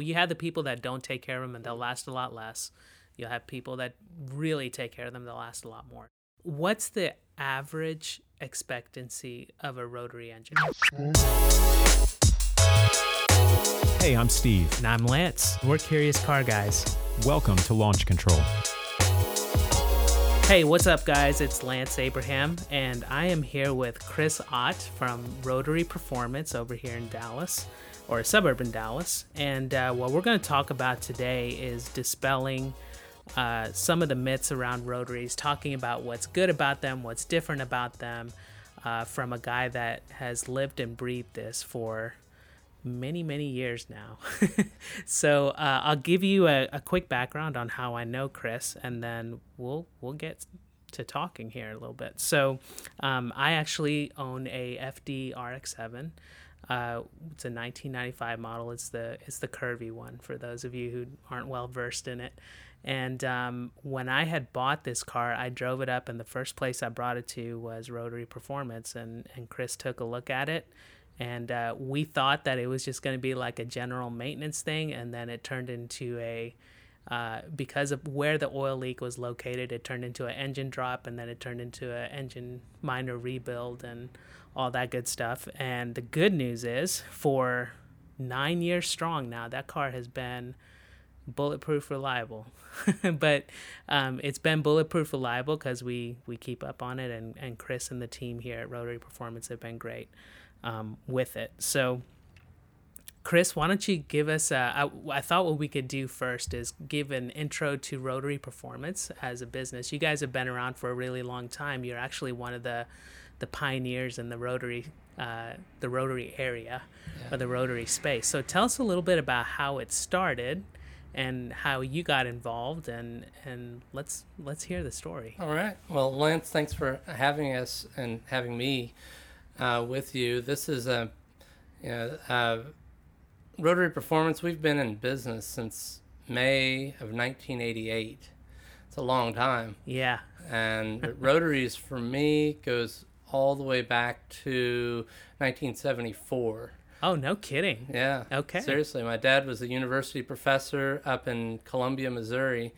You have the people that don't take care of them and they'll last a lot less. You'll have people that really take care of them, they'll last a lot more. What's the average expectancy of a rotary engine? Hey, I'm Steve. And I'm Lance. We're Curious Car Guys. Welcome to Launch Control. Hey, what's up, guys? It's Lance Abraham, and I am here with Chris Ott from Rotary Performance over here in Dallas, or a suburban Dallas. And uh, what we're going to talk about today is dispelling uh, some of the myths around rotaries, talking about what's good about them, what's different about them, uh, from a guy that has lived and breathed this for many many years now so uh, i'll give you a, a, quick background on how i know chris and then we'll we'll get to talking here a little bit so um, i actually own a fd rx7 uh, it's a 1995 model. It's the it's the curvy one for those of you who aren't well versed in it. And um, when I had bought this car, I drove it up, and the first place I brought it to was Rotary Performance, and and Chris took a look at it, and uh, we thought that it was just going to be like a general maintenance thing and then it turned into a uh, because of where the oil leak was located it turned into an engine drop and then it turned into an engine minor rebuild and all that good stuff and the good news is for nine years strong now that car has been bulletproof reliable but um, it's been bulletproof reliable because we we keep up on it and, and chris and the team here at rotary performance have been great um, with it. So, Chris, why don't you give us? A, I, I thought what we could do first is give an intro to Rotary Performance as a business. You guys have been around for a really long time. You're actually one of the the pioneers in the Rotary uh, the Rotary area yeah. or the Rotary space. So tell us a little bit about how it started and how you got involved and and let's let's hear the story. All right. Well, Lance, thanks for having us and having me uh, with you. This is a you know, uh, Rotary Performance. We've been in business since May of 1988. It's a long time. Yeah. And Rotaries for me goes all the way back to 1974. Oh, no kidding. Yeah. Okay. Seriously, my dad was a university professor up in Columbia, Missouri,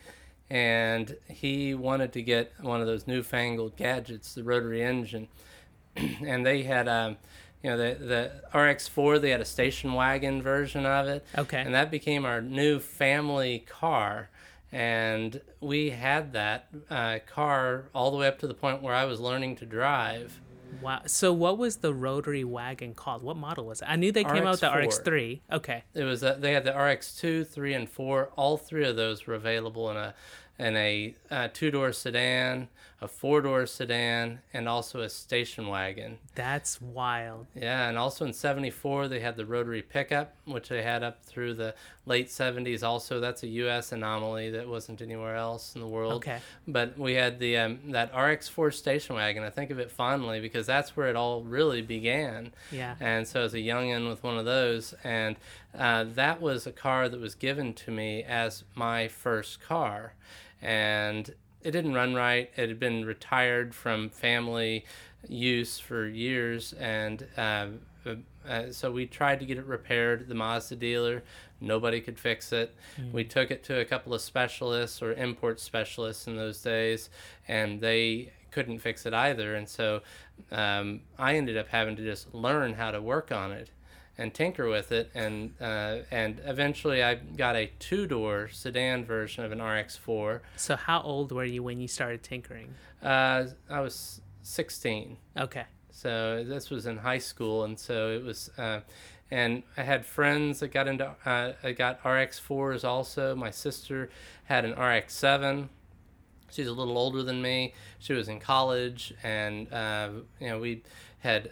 and he wanted to get one of those newfangled gadgets, the rotary engine. and they had um, you know the the RX4 they had a station wagon version of it. Okay. And that became our new family car. And we had that uh, car all the way up to the point where I was learning to drive. Wow. So what was the rotary wagon called? What model was it? I knew they came RX4. out with the RX3. Okay. It was a, they had the RX2, 3 and 4. All three of those were available in a in a, a two-door sedan, a four-door sedan, and also a station wagon. That's wild. Yeah, and also in '74 they had the rotary pickup, which they had up through the late '70s. Also, that's a U.S. anomaly that wasn't anywhere else in the world. Okay. But we had the um, that RX4 station wagon. I think of it fondly because that's where it all really began. Yeah. And so as a youngin with one of those, and uh, that was a car that was given to me as my first car and it didn't run right. It had been retired from family use for years, and uh, uh, so we tried to get it repaired at the Mazda dealer. Nobody could fix it. Mm. We took it to a couple of specialists or import specialists in those days, and they couldn't fix it either. And so um, I ended up having to just learn how to work on it and tinker with it, and uh, and eventually I got a two door sedan version of an RX4. So how old were you when you started tinkering? Uh, I was 16. Okay. So this was in high school, and so it was. Uh, and I had friends that got into uh, I got RX4s also. My sister had an RX7. She's a little older than me. She was in college, and uh, you know we had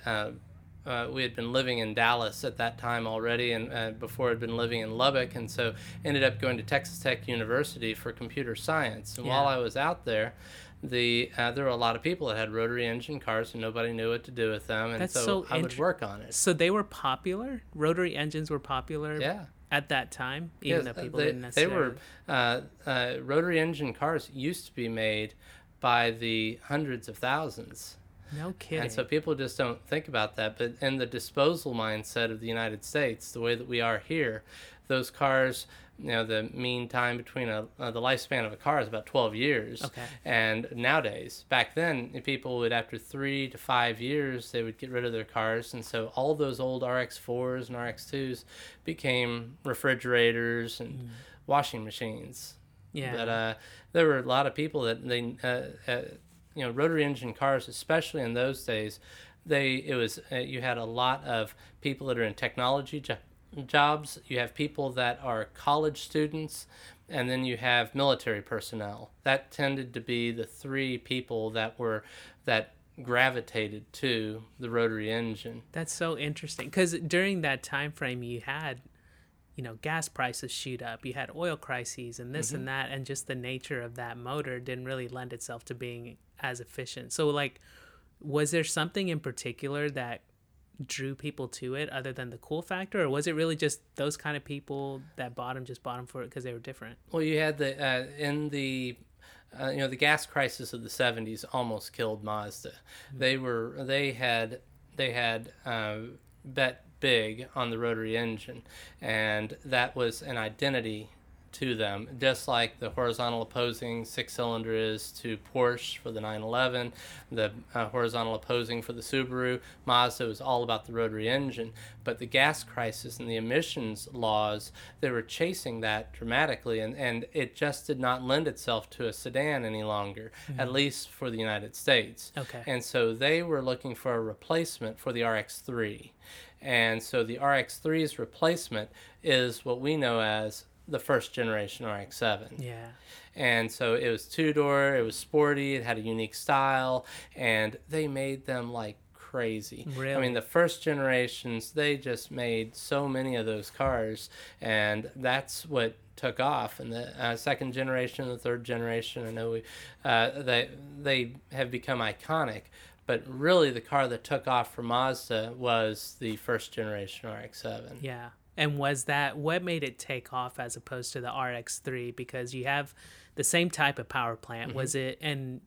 uh, we had been living in Dallas at that time already, and uh, before had been living in Lubbock, and so ended up going to Texas Tech University for computer science. And yeah. while I was out there, the uh, there were a lot of people that had rotary engine cars, and nobody knew what to do with them, and That's so, so I would work on it. So they were popular. Rotary engines were popular. Yeah. At that time, even yes, though people they, didn't necessarily. They were uh, uh, rotary engine cars used to be made by the hundreds of thousands No kidding. And so people just don't think about that. But in the disposal mindset of the United States, the way that we are here, those cars, you know, the mean time between a, uh, the lifespan of a car is about 12 years. Okay. And nowadays, back then, people would, after three to five years, they would get rid of their cars. And so all those old RX4s and RX2s became refrigerators and Mm. washing machines. yeah. But uh, there were a lot of people that they, uh, uh, you know, rotary engine cars, especially in those days, they it was uh, you had a lot of people that are in technology jo- jobs. You have people that are college students, and then you have military personnel. That tended to be the three people that were that gravitated to the rotary engine. That's so interesting because during that time frame, you had, you know, gas prices shoot up. You had oil crises and this Mm-hmm. and that, and just the nature of that motor didn't really lend itself to being as efficient. So, like, was there something in particular that drew people to it other than the cool factor, or was it really just those kind of people that bought them just bought them for it because they were different? Well, you had the uh, in the uh, you know the gas crisis of the 70s almost killed Mazda. They were they had they had uh, bet big on the rotary engine, and that was an identity to them, just like the horizontal opposing six cylinder is to Porsche for the 911, the uh, horizontal opposing for the Subaru. Mazda was all about the rotary engine, but the gas crisis and the emissions laws, they were chasing that dramatically, and, and it just did not lend itself to a sedan any longer, at least for the United States. Okay. And so they were looking for a replacement for the RX3. And so the RX3's replacement is what we know as the first generation RX7. Yeah. And so it was two door, it was sporty, it had a unique style, and they made them like crazy. Really? I mean, the first generations, they just made so many of those cars, and that's what took off. And the uh, second generation, the third generation, I know we, uh, they, they have become iconic. But really, the car that took off for Mazda was the first generation RX-7. Yeah. And was that what made it take off as opposed to the RX3? Because you have the same type of power plant. Was Mm-hmm. it, and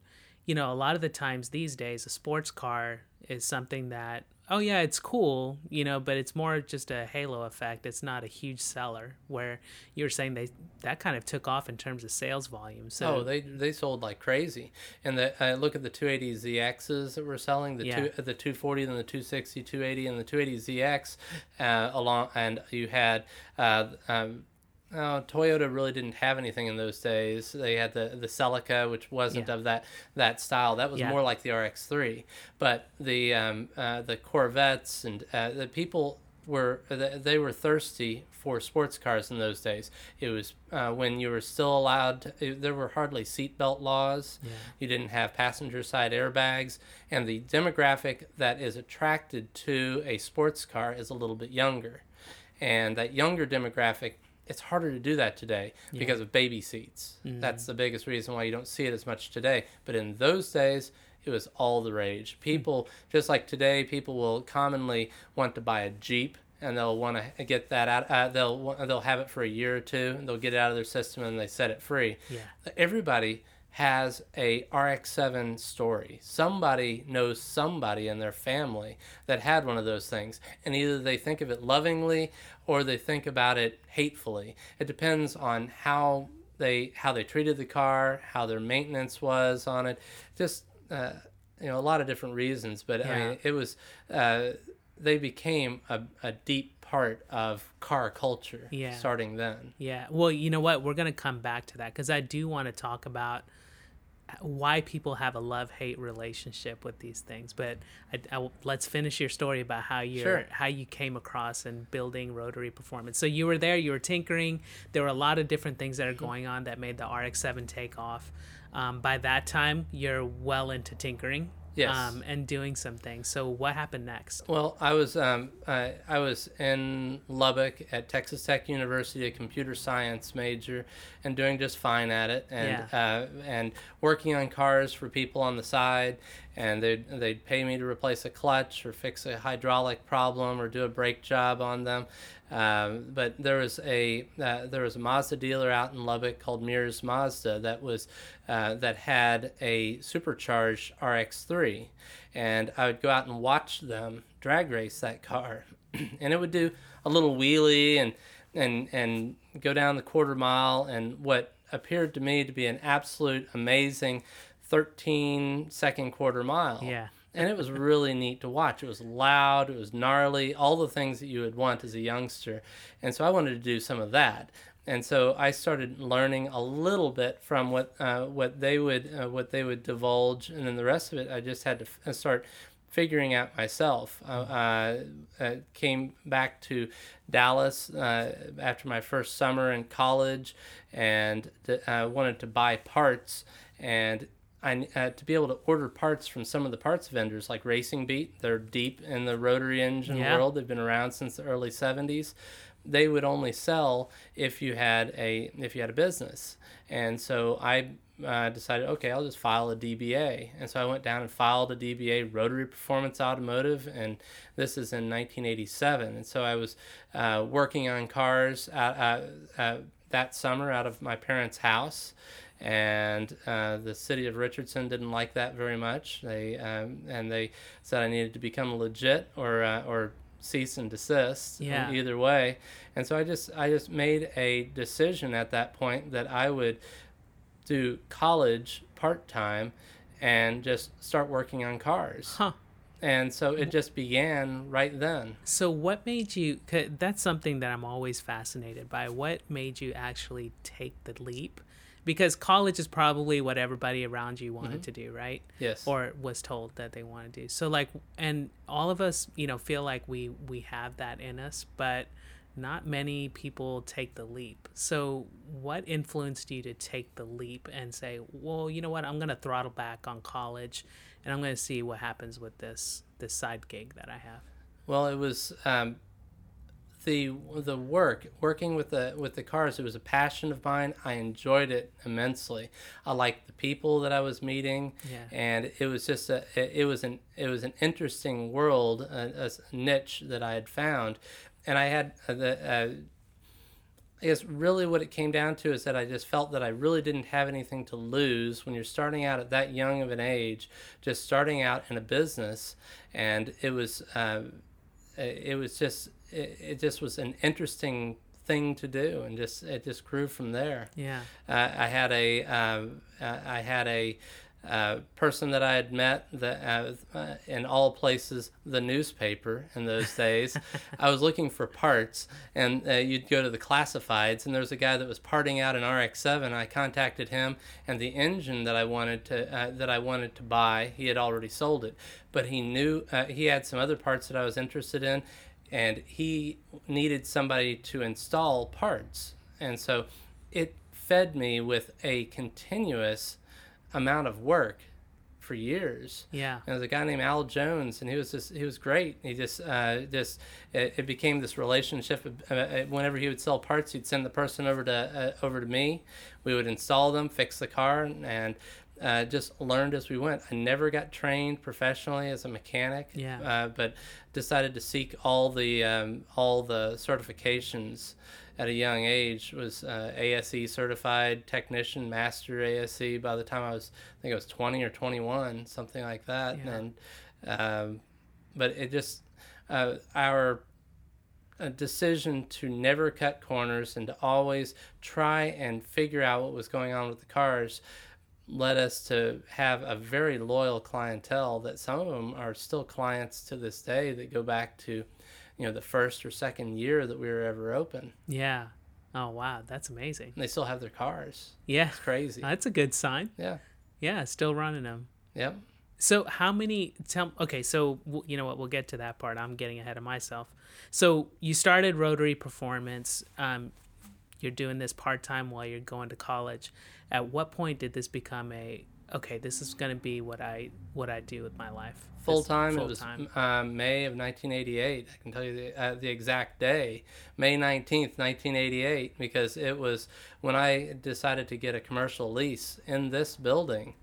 you know, a lot of the times these days, a sports car is something that, oh yeah, it's cool, you know, but it's more just a halo effect. It's not a huge seller. Where you were saying they that kind of took off in terms of sales volume. So Oh, they they sold like crazy. And the uh, look at the 280 ZXs that we're selling, the Yeah. two, the 240, then the 260, 280, and the 280 ZX, uh, along, and you had. Uh, um, Oh, Toyota really didn't have anything in those days. They had the the Celica, which wasn't Yeah. of that that style. That was Yeah. more like the RX-3. But the um, uh, the Corvettes and uh, the people were they they were thirsty for sports cars in those days. It was uh, when you were still allowed. It- there were hardly seatbelt laws. Yeah. You didn't have passenger side airbags, and the demographic that is attracted to a sports car is a little bit younger, and that younger demographic. It's harder to do that today because of baby seats. That's the biggest reason why you don't see it as much today. But in those days, it was all the rage. People, just like today, people will commonly want to buy a Jeep and they'll want to get that out. Uh, they'll they'll have it for a year or two. And they'll get it out of their system and they set it free. Yeah. Everybody has a RX-7 story. Somebody knows somebody in their family that had one of those things, and either they think of it lovingly or they think about it hatefully. It depends on how they how they treated the car, how their maintenance was on it. Just uh, you know, a lot of different reasons. But I mean, it was uh, they became a, a deep part of car culture Yeah. starting then. Yeah. Well, you know what? We're going to come back to that because I do want to talk about why people have a love hate relationship with these things. But I, I- let's finish your story about how you Sure. how you came across and building rotary performance. So you were there, you were tinkering. There were a lot of different things that are going on that made the RX-7 take off. Um, by that time, you're well into tinkering. Yes. Um, and doing some things. So what happened next? Well, I was um, I, I was in Lubbock at Texas Tech University, a computer science major, and doing just fine at it, and uh, and working on cars for people on the side. And they'd they'd pay me to replace a clutch or fix a hydraulic problem or do a brake job on them. Um, but there was a uh, there was a Mazda dealer out in Lubbock called Mears Mazda that was uh, that had a supercharged RX3, and I would go out and watch them drag race that car, and it would do a little wheelie and and and go down the quarter mile. And what appeared to me to be an absolute amazing 13 second quarter mile. Yeah. And it was really neat to watch. It was loud, it was gnarly, all the things that you would want as a youngster. And so I wanted to do some of that. And so I started learning a little bit from what uh, what they would uh, what they would divulge, and then the rest of it I just had to f- uh, start figuring out myself. Uh, uh, came back to Dallas uh, after my first summer in college, and I wanted to buy parts and I, uh, to be able to order parts from some of the parts vendors like Racing Beat, they're deep in the rotary engine Yeah. world. They've been around since the early 70s. They would only sell if you had a if you had a business. And so I uh, decided, okay, I'll just file a DBA. And so I went down and filed a DBA, Rotary Performance Automotive, and this is in 1987. And so I was uh, working on cars uh, uh, uh, that summer out of my parents' house and uh, the city of Richardson didn't like that very much. They um, and they said I needed to become legit or uh, or cease and desist. Yeah. Either way, and so I just I just made a decision at that point that I would do college part time and just start working on cars. Huh. And so it just began right then. So what made you? that's something that I'm always fascinated by. What made you actually take the leap? Because college is probably what everybody around you wanted to do, right? Yes. Or was told that they want to do. So like, and all of us, you know, feel like we we have that in us, but not many people take the leap. So what influenced you to take the leap and say, well, you know what, I'm gonna throttle back on college, and I'm gonna see what happens with this this side gig that I have. Well, it was um, the the work working with the with the cars. It was a passion of mine. I enjoyed it immensely. I liked the people that I was meeting, Yeah. and it was just a it, it was an it was an interesting world, a, a niche that I had found, and I had uh, the. Uh, I guess really what it came down to is that I just felt that I really didn't have anything to lose when you're starting out at that young of an age, just starting out in a business, and it was uh, it was just it, it just was an interesting thing to do, and just it just grew from there. Yeah. Uh, I had a uh, I had a uh, person that I had met that uh, uh, in all places the newspaper in those days. I was looking for parts, and uh, you'd go to the classifieds, and there was a guy that was parting out an RX-7. I contacted him, and the engine that I wanted to uh, that I wanted to buy, he had already sold it, but he knew uh, he had some other parts that I was interested in, and he needed somebody to install parts, and so it fed me with a continuous amount of work for years. Yeah. And was a guy named Al Jones, and he was just he was great. He just uh, just it, it became this relationship. Uh, uh, whenever he would sell parts, he'd send the person over to uh, over to me. We would install them, fix the car, and uh, just learned as we went. I never got trained professionally as a mechanic. Yeah. Uh, but decided to seek all the um, all the certifications at a young age was uh, ASE certified technician, master ASE. By the time I was, I think I was 20 or 21, something like that. Yeah. And, um, but it just, uh, our uh, decision to never cut corners and to always try and figure out what was going on with the cars led us to have a very loyal clientele that some of them are still clients to this day that go back to you know the first or second year that we were ever open Yeah. Oh wow, that's amazing. and they still have their cars Yeah. it's crazy That's a good sign. yeah Yeah, still running them. yep So how many tell okay, so you know what, we'll get to that part. I'm getting ahead of myself. So you started Rotary Performance um you're doing this part-time while you're going to college. At what point did this become a okay, this is going to be what I what I do with my life? Full time it was full-time. um, may of 1988 i can tell you the, uh, the exact day may 19th 1988 because it was when i decided to get a commercial lease in this building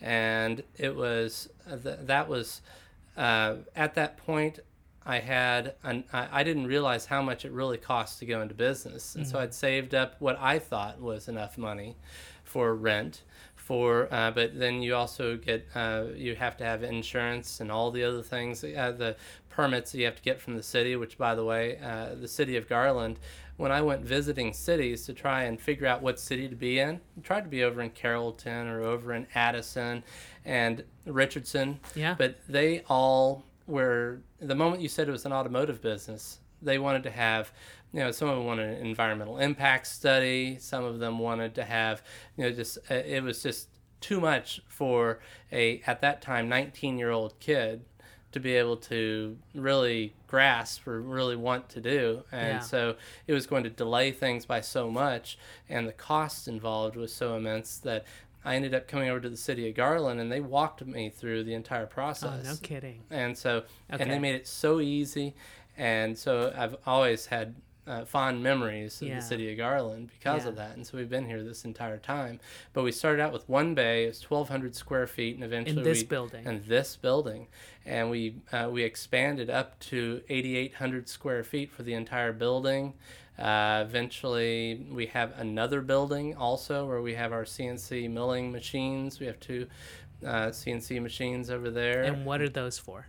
and it was uh, th- that was uh, at that point. I had an, I I didn't realize how much it really cost to go into business, and so I'd saved up what I thought was enough money for rent, for uh, but then you also get uh, you have to have insurance and all the other things uh, the permits that you have to get from the city which by the way uh, the city of garland when i went visiting cities to try and figure out what city to be in I tried to be over in carrollton or over in addison and richardson. Yeah. but they all were the moment you said it was an automotive business they wanted to have you know some of them wanted an environmental impact study some of them wanted to have you know just uh, it was just too much for a at that time 19 year old kid to be able to really grasp or really want to do and Yeah. so it was going to delay things by so much and the cost involved was so immense that I ended up coming over to the city of Garland and they walked me through the entire process. Oh, no kidding. and so and they made it so easy and so i've always had uh, fond memories of Yeah. the city of garland because of that and so we've been here this entire time but we started out with one bay it was 1200 square feet and eventually in this we, building. in this building and we uh, we expanded up to 8800 square feet for the entire building uh, eventually we have another building also where we have our cnc milling machines we have two uh, cnc machines over there And what are those for?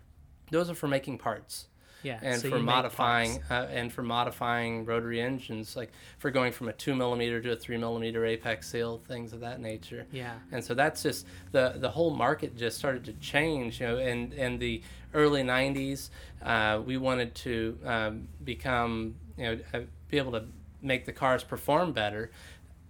those are for making parts Yeah. and so for modifying uh, and for modifying rotary engines like for going from a two millimeter to a three millimeter apex seal things of that nature Yeah. and so that's just the the whole market just started to change you know in in the early 90s uh, we wanted to um, become you know be able to make the cars perform better.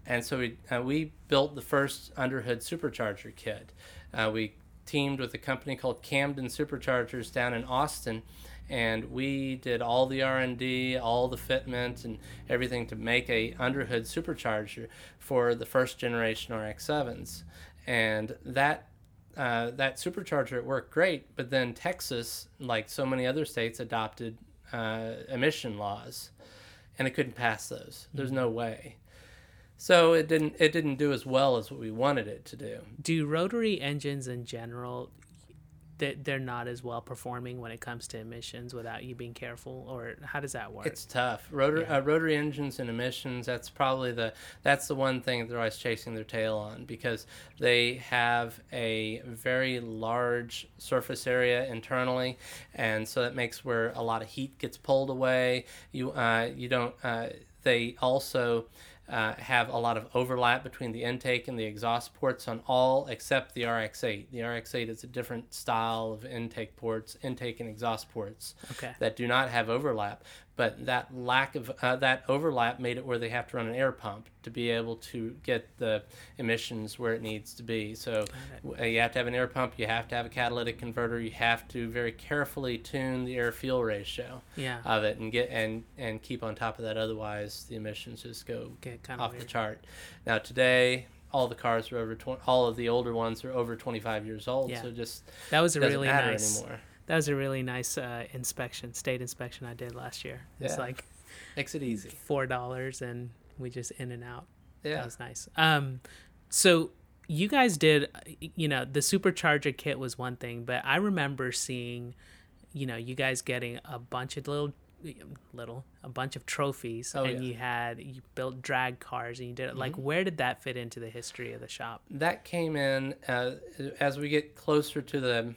And so we uh, we built the first underhood supercharger kit. Uh, we teamed with a company called Camden Superchargers down in Austin and we did all the R&D, all the fitment and everything to make a underhood supercharger for the first generation RX-7s. And that uh, that supercharger it worked great, but then Texas, like so many other states, adopted uh, emission laws, and it couldn't pass those. There's mm-hmm. no way. So it didn't it didn't do as well as what we wanted it to do. Do rotary engines in general, they they're not as well performing when it comes to emissions without you being careful, or how does that work? It's tough. Rotary Yeah. uh, rotary engines and emissions. That's probably the that's the one thing that they're always chasing their tail on because they have a very large surface area internally, and so that makes where a lot of heat gets pulled away. You uh, you don't. Uh, they also. Uh, have a lot of overlap between the intake and the exhaust ports on all except the RX-8. The RX-8 is a different style of intake ports, intake and exhaust ports okay. that do not have overlap. But that lack of uh, that overlap made it where they have to run an air pump to be able to get the emissions where it needs to be. So uh, you have to have an air pump. You have to have a catalytic converter. You have to very carefully tune the air fuel ratio Yeah. of it and get and and keep on top of that. Otherwise, the emissions just go Get kind of off the chart. Now today. All the cars are over 20, all of the older ones are over 25 years old, Yeah. so just That was a really nice. anymore. That was a really nice uh, inspection, state inspection I did last year. It's Yeah. like Makes it easy. four dollars, and we just in and out. Yeah. That was nice. Um, so you guys did, you know, the supercharger kit was one thing, but I remember seeing, you know, you guys getting a bunch of little, little, a bunch of trophies, Oh, and yeah. Mm-hmm. you had you built drag cars, and you did it. Like, where did that fit into the history of the shop? that came in uh, as we get closer to the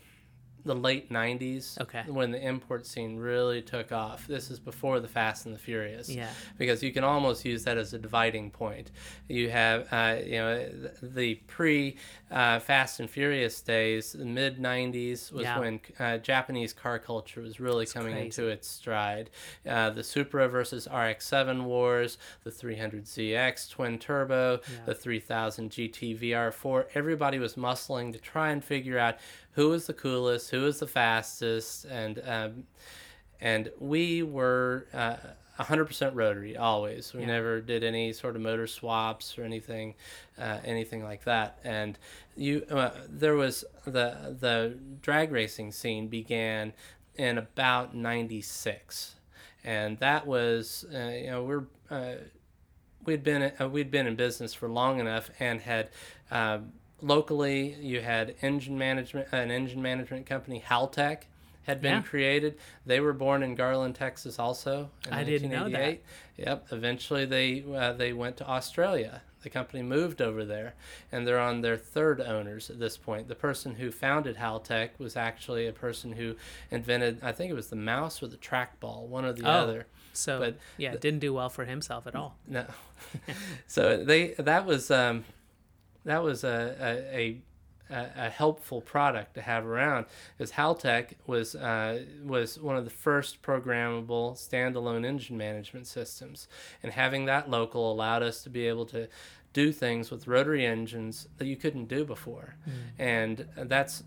the late 90s Okay. when the import scene really took off this is before the fast and the furious Yeah. because you can almost use that as a dividing point you have uh, you know the pre uh, fast and furious days the mid 90s was Yeah. when uh, japanese car culture was really coming crazy. into its stride uh, the supra versus rx-7 wars the 300zx twin turbo Yeah. the 3000 GT VR4. Everybody was muscling to try and figure out who was the coolest, who was the fastest, and um, and we were uh, 100% rotary always. We Yeah. never did any sort of motor swaps or anything, uh, anything like that. And you, uh, there was the the drag racing scene began in about 96 and that was uh, you know we're uh, we'd been uh, we'd been in business for long enough and had uh, locally, you had engine management, an engine management company, Haltech, had been Yeah. created. They were born in Garland, Texas, also. In I didn't know that. Yep. Eventually, they uh, they went to Australia. The company moved over there, and they're on their third owners at this point. The person who founded Haltech was actually a person who invented, I think it was the mouse or the trackball, one or the Oh. other. So But yeah, didn't do well for himself at all. No. so they that was um, that was a, a, a a helpful product to have around because Haltech was uh, was one of the first programmable standalone engine management systems, and having that local allowed us to be able to do things with rotary engines that you couldn't do before, and that's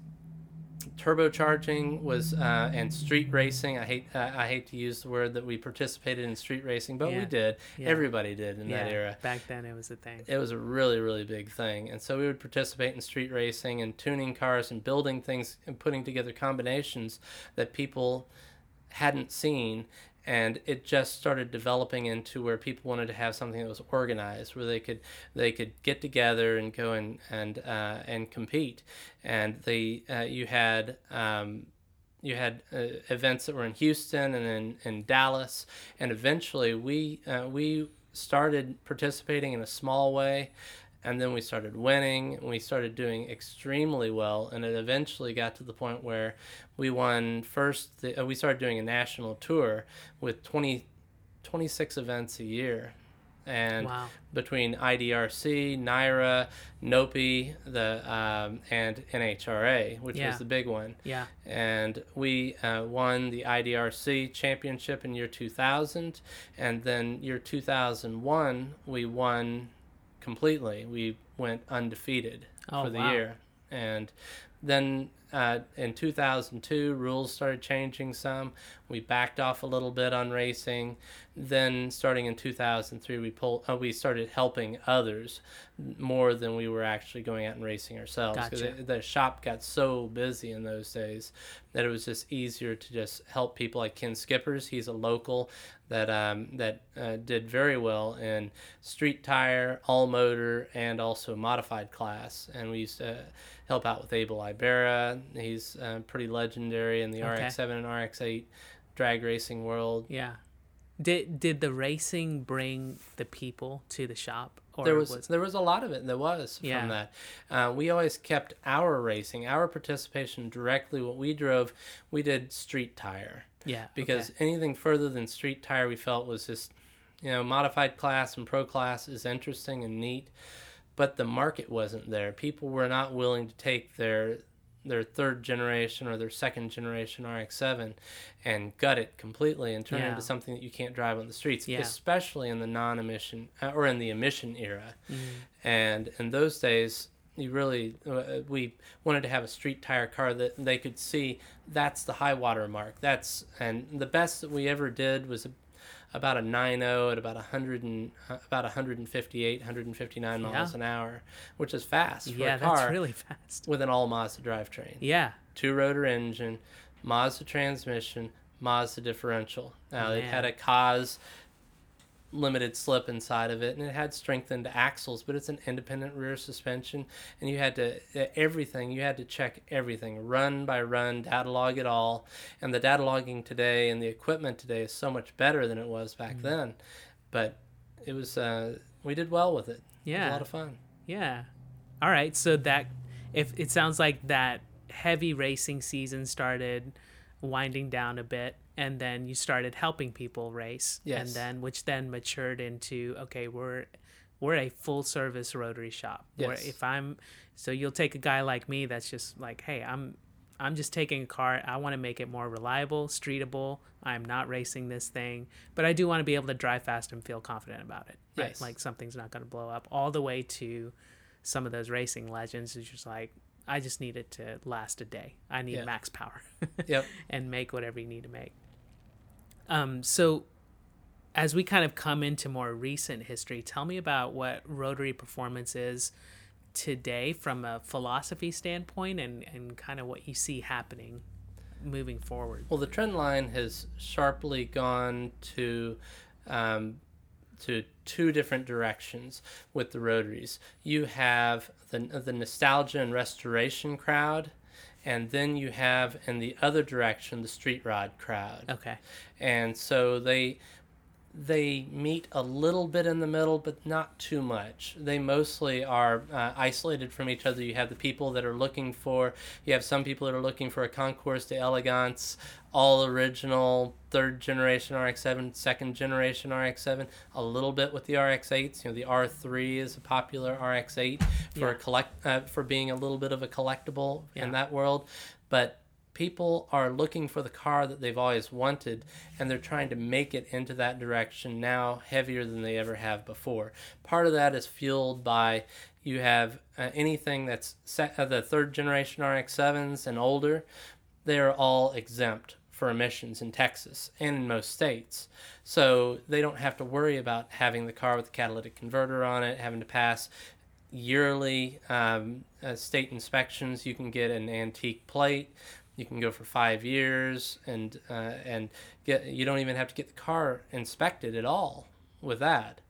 turbocharging was uh, and street racing. I hate uh, I hate to use the word that we participated in street racing, but Yeah. we did. Yeah. Everybody did in yeah, that era. back then it was a thing. It was a really really big thing, and so we would participate in street racing and tuning cars and building things and putting together combinations that people hadn't seen. And it just started developing into where people wanted to have something that was organized, where they could they could get together and go and and uh, and compete. And they uh, you had um, you had uh, events that were in Houston and in, in Dallas, and eventually we uh, we started participating in a small way, and then we started winning. And we started doing extremely well, and it eventually got to the point where we won first. The, uh, we started doing a national tour with 20, 26 events a year, and Wow. between IDRC, NIRA, NOPI, the um, and NHRA, which Yeah. was the big one Yeah. and we uh, won the IDRC championship in year 2000, and then year 2001 we won completely. We went undefeated Oh, for the wow. year, and then uh, in 2002 rules started changing some. We backed off a little bit on racing. Then starting in 2003, we pulled. Uh, we started helping others more than we were actually going out and racing ourselves because Gotcha. the shop got so busy in those days that it was just easier to just help people like Ken Skippers. He's a local that um, that uh, did very well in street tire, all motor, and also modified class. And we used to help out with Abel Ibarra. He's uh, pretty legendary in the Okay. RX-7 and RX-8 drag racing world. Yeah. Did did the racing bring the people to the shop, or there was, there was a lot of it. There was Yeah. from that. Uh, we always kept our racing, our participation directly. What we drove, we did street tire yeah because okay. anything further than street tire we felt was just you know modified class and pro class is interesting and neat but the market wasn't there people were not willing to take their their third generation or their second generation RX7 and gut it completely and turn it into something that you can't drive on the streets Yeah. especially in the non-emission uh, or in the emission era Mm-hmm. and in those days you really uh, we wanted to have a street tire car that they could see that's the high water mark that's and the best that we ever did was about a 9.0 at about 100 and about 158 159 miles Yeah. an hour which is fast for yeah a car that's really fast with an all Mazda drivetrain yeah two rotor engine, Mazda transmission, Mazda differential. Now it had a Kaaz limited slip inside of it and it had strengthened axles but it's an independent rear suspension and you had to everything you had to check everything run by run data log it all and the data logging today and the equipment today is so much better than it was back Mm-hmm. then but it was uh, we did well with it it was Yeah. a lot of fun Yeah. All right. So that if it sounds like that heavy racing season started winding down a bit and then you started helping people race and then which then matured into okay, we're we're a full service rotary shop. Where Yes. if I'm so you'll take a guy like me that's just like, "Hey, I'm I'm just taking a car. I want to make it more reliable, streetable. I'm not racing this thing, but I do want to be able to drive fast and feel confident about it. Right? Yes. Like something's not going to blow up. All the way to some of those racing legends is just like, I just need it to last a day. I need Yeah. max power yep and make whatever you need to make. Um, so as we kind of come into more recent history, tell me about what rotary performance is today from a philosophy standpoint and, and kind of what you see happening moving forward. Well, the trend line has sharply gone to um, to two different directions with the rotaries. You have the the nostalgia and restoration crowd, and then you have in the other direction the street rod crowd. Okay. And so they they meet a little bit in the middle, but not too much. They mostly are uh, isolated from each other. You have the people that are looking for, you have some people that are looking for a Concours d'Elegance, all original third generation RX-7, second generation RX-7, a little bit with the RX-8s. You know, the R3 is a popular RX-8 for Yeah. a collect uh, for being a little bit of a collectible Yeah. in that world, but people are looking for the car that they've always wanted and they're trying to make it into that direction now heavier than they ever have before part of that is fueled by you have uh, anything that's set, uh, the third generation rx7s and older they're all exempt for emissions in texas and in most states so they don't have to worry about having the car with the catalytic converter on it having to pass yearly um, uh, state inspections. You can get an antique plate. You can go for five years, and uh, and get. You don't even have to get the car inspected at all with that.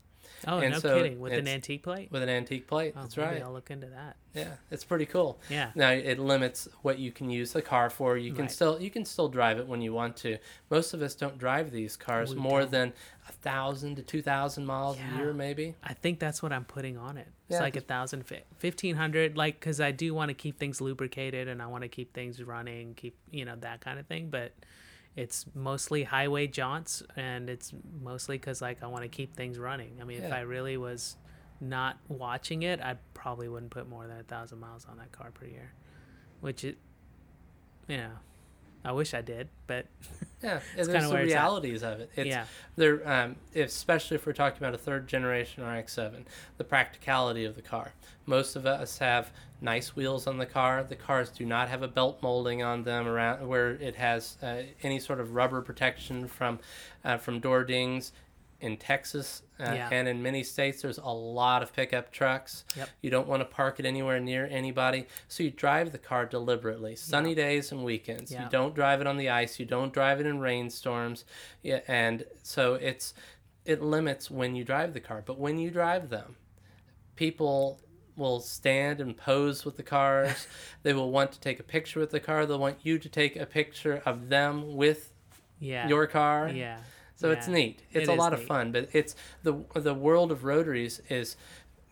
Oh, And no so kidding. With an antique plate? With an antique plate, Oh, that's right. I'll look into that. Yeah, it's pretty cool. Yeah. Now it limits what you can use the car for. You can Right. still you can still drive it when you want to. Most of us don't drive these cars We more don't. than a thousand to two thousand miles a year, maybe. I think that's what I'm putting on it. It's Yeah, like a thousand, fi- fifteen hundred, like because I do want to keep things lubricated and I want to keep things running, keep you know that kind of thing. But it's mostly highway jaunts, and it's mostly because like I want to keep things running. I mean, if I really was not watching it, I probably wouldn't put more than a thousand miles on that car per year, which it, you know, I wish I did, but Yeah, It's there's kinda the where it's at. realities of it. It's, Yeah. They're, um, especially if we're talking about a third generation RX-7, the practicality of the car. Most of us have nice wheels on the car. The cars do not have a belt molding on them around where it has uh, any sort of rubber protection from uh, from door dings. In Texas uh, Yeah. and in many states, there's a lot of pickup trucks. Yep. You don't want to park it anywhere near anybody, so you drive the car deliberately. Sunny days and weekends. Yeah. You don't drive it on the ice. You don't drive it in rainstorms. Yeah, and so it's it limits when you drive the car. But when you drive them, people will stand and pose with the cars. they will want to take a picture with the car. They'll want you to take a picture of them with yeah, your car. yeah. So it's neat. It's It a lot of fun, but it's the the world of rotaries is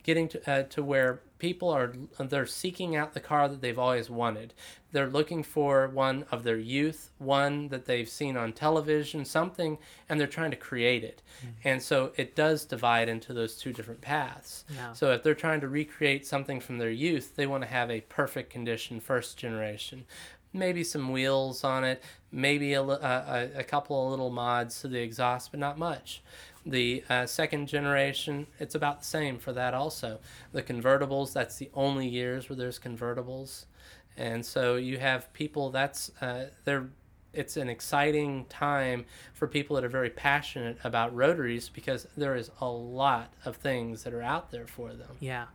getting to uh, to where people are they're seeking out the car that they've always wanted. They're looking for one of their youth, one that they've seen on television, something, and they're trying to create it. Hmm. And so it does divide into those two different paths. Yeah. So if they're trying to recreate something from their youth, they want to have a perfect condition first generation. Maybe some wheels on it, maybe a, a, a- a couple of little mods to the exhaust, but not much. The uh, second generation, it's about the same for that also. The convertibles, that's the only years where there's convertibles. And so you have people that's, uh, they're, it's an exciting time for people that are very passionate about rotaries because there is a lot of things that are out there for them. Yeah.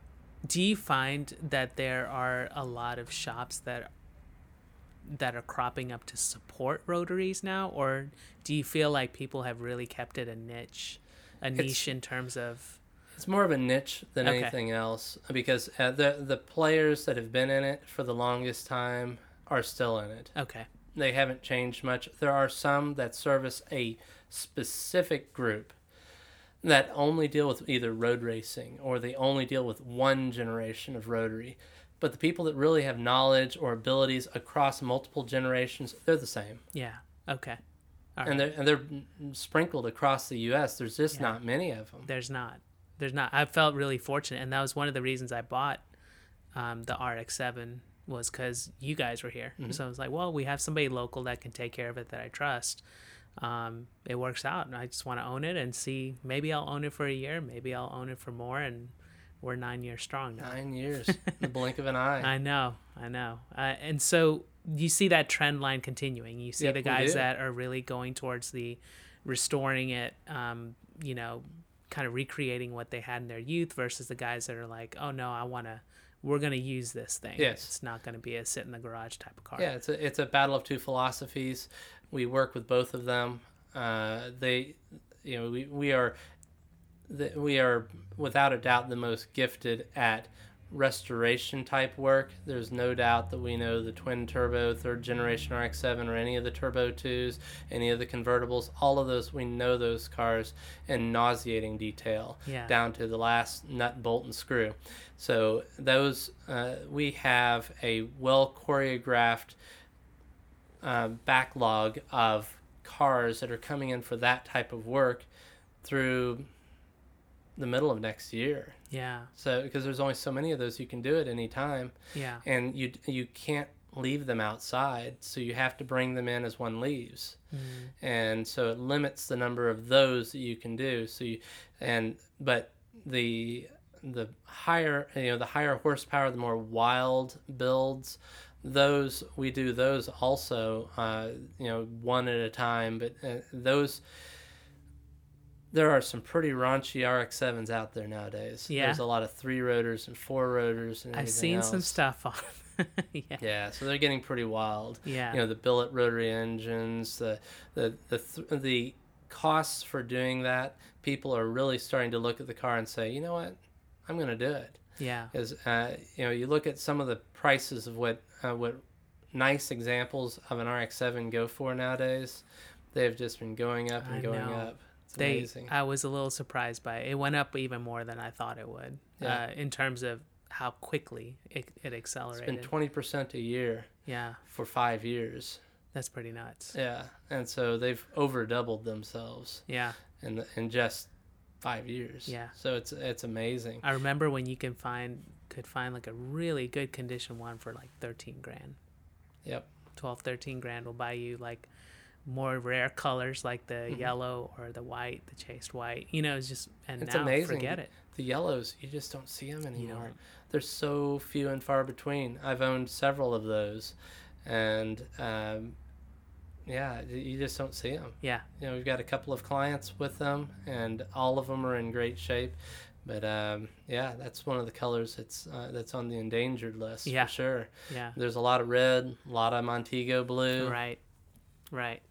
Do you find that there are a lot of shops that that are cropping up to support rotaries now or do you feel like people have really kept it a niche a niche in terms of It's more of a niche than Okay. anything else because uh, the the players that have been in it for the longest time are still in it. okay They haven't changed much. There are some that service a specific group that only deal with either road racing or they only deal with one generation of rotary. But the people that really have knowledge or abilities across multiple generations, they're the same. yeah. Okay. And they're, and they're sprinkled across the U.S. There's just Yeah. not many of them. there's not. There's not. I felt really fortunate and that was one of the reasons i bought um, the rx7 was because you guys were here. So i was like well we have somebody local that can take care of it that i trust. Um, it works out and i just want to own it and see. Maybe i'll own it for a year maybe i'll own it for more and we're nine years strong now Nine years, the blink of an eye. I know, I know. Uh, and so you see that trend line continuing. You see Yep, the guys that are really going towards the restoring it, um, you know, kind of recreating what they had in their youth versus the guys that are like, oh no, I want to, we're going to use this thing. Yes. It's not going to be a sit in the garage type of car. Yeah, it's a it's a battle of two philosophies. We work with both of them. Uh, they, you know, we, we are the, we are without a doubt the most gifted at restoration type work. There's no doubt that we know the twin turbo, third generation RX-7, or any of the Turbo 2s, any of the convertibles, all of those, we know those cars in nauseating detail, Yeah. down to the last nut, bolt, and screw. So those, uh, we have a well choreographed uh, backlog of cars that are coming in for that type of work through the middle of next year. Yeah. So because there's only so many of those you can do at any time, Yeah. and you you can't leave them outside, so you have to bring them in as one leaves, and so it limits the number of those that you can do. So you and but the the higher you know the higher horsepower, the more wild builds. Those we do those also, uh, you know, one at a time. But uh, those there are some pretty raunchy RX-7s out there nowadays. Yeah. There's a lot of three rotors and four rotors and I've seen some stuff on. yeah. Yeah, so they're getting pretty wild. Yeah. You know, the billet rotary engines, the the the th- the costs for doing that. People are really starting to look at the car and say, you know what, I'm going to do it. Yeah. Because uh, you know, you look at some of the prices of what uh, what nice examples of an RX-7 go for nowadays. They've just been going up and I going know. up. It's They, amazing. I was a little surprised by it. It went up even more than I thought it would. Yeah. Uh, in terms of how quickly it, it it's accelerated. been twenty percent a year yeah. for five years. That's pretty nuts. Yeah, and so they've over doubled themselves Yeah. in the, in just five years. Yeah. So it's it's amazing. I remember when you can find could find like a really good condition one for like 13 grand. Yep. 12 13 grand will buy you like more rare colors like the Mm-hmm. yellow or the white the chaste white you know it's just and It's now amazing. forget it The yellows, you just don't see them anymore. They're so few and far between. I've owned several of those, and um, yeah, you just don't see them. yeah You know, we've got a couple of clients with them, and all of them are in great shape. But um, yeah, that's one of the colors that's uh, that's on the endangered list Yeah. for sure. yeah There's a lot of red, a lot of Montego blue. right right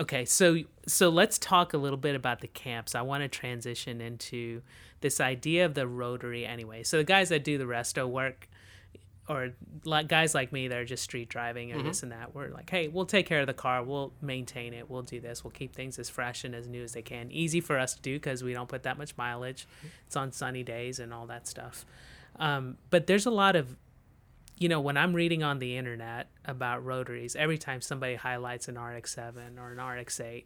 okay so so let's talk a little bit about the camps. I want to transition into this idea of the rotary anyway. So the guys that do the resto work or like guys like me that are just street driving or this and that we're like hey we'll take care of the car. We'll maintain it. We'll do this. We'll keep things as fresh and as new as they can. Easy for us to do because we don't put that much mileage. It's on sunny days and all that stuff. Um, but there's a lot of you know, when I'm reading on the internet about rotaries, every time somebody highlights an RX-7 or an RX-8,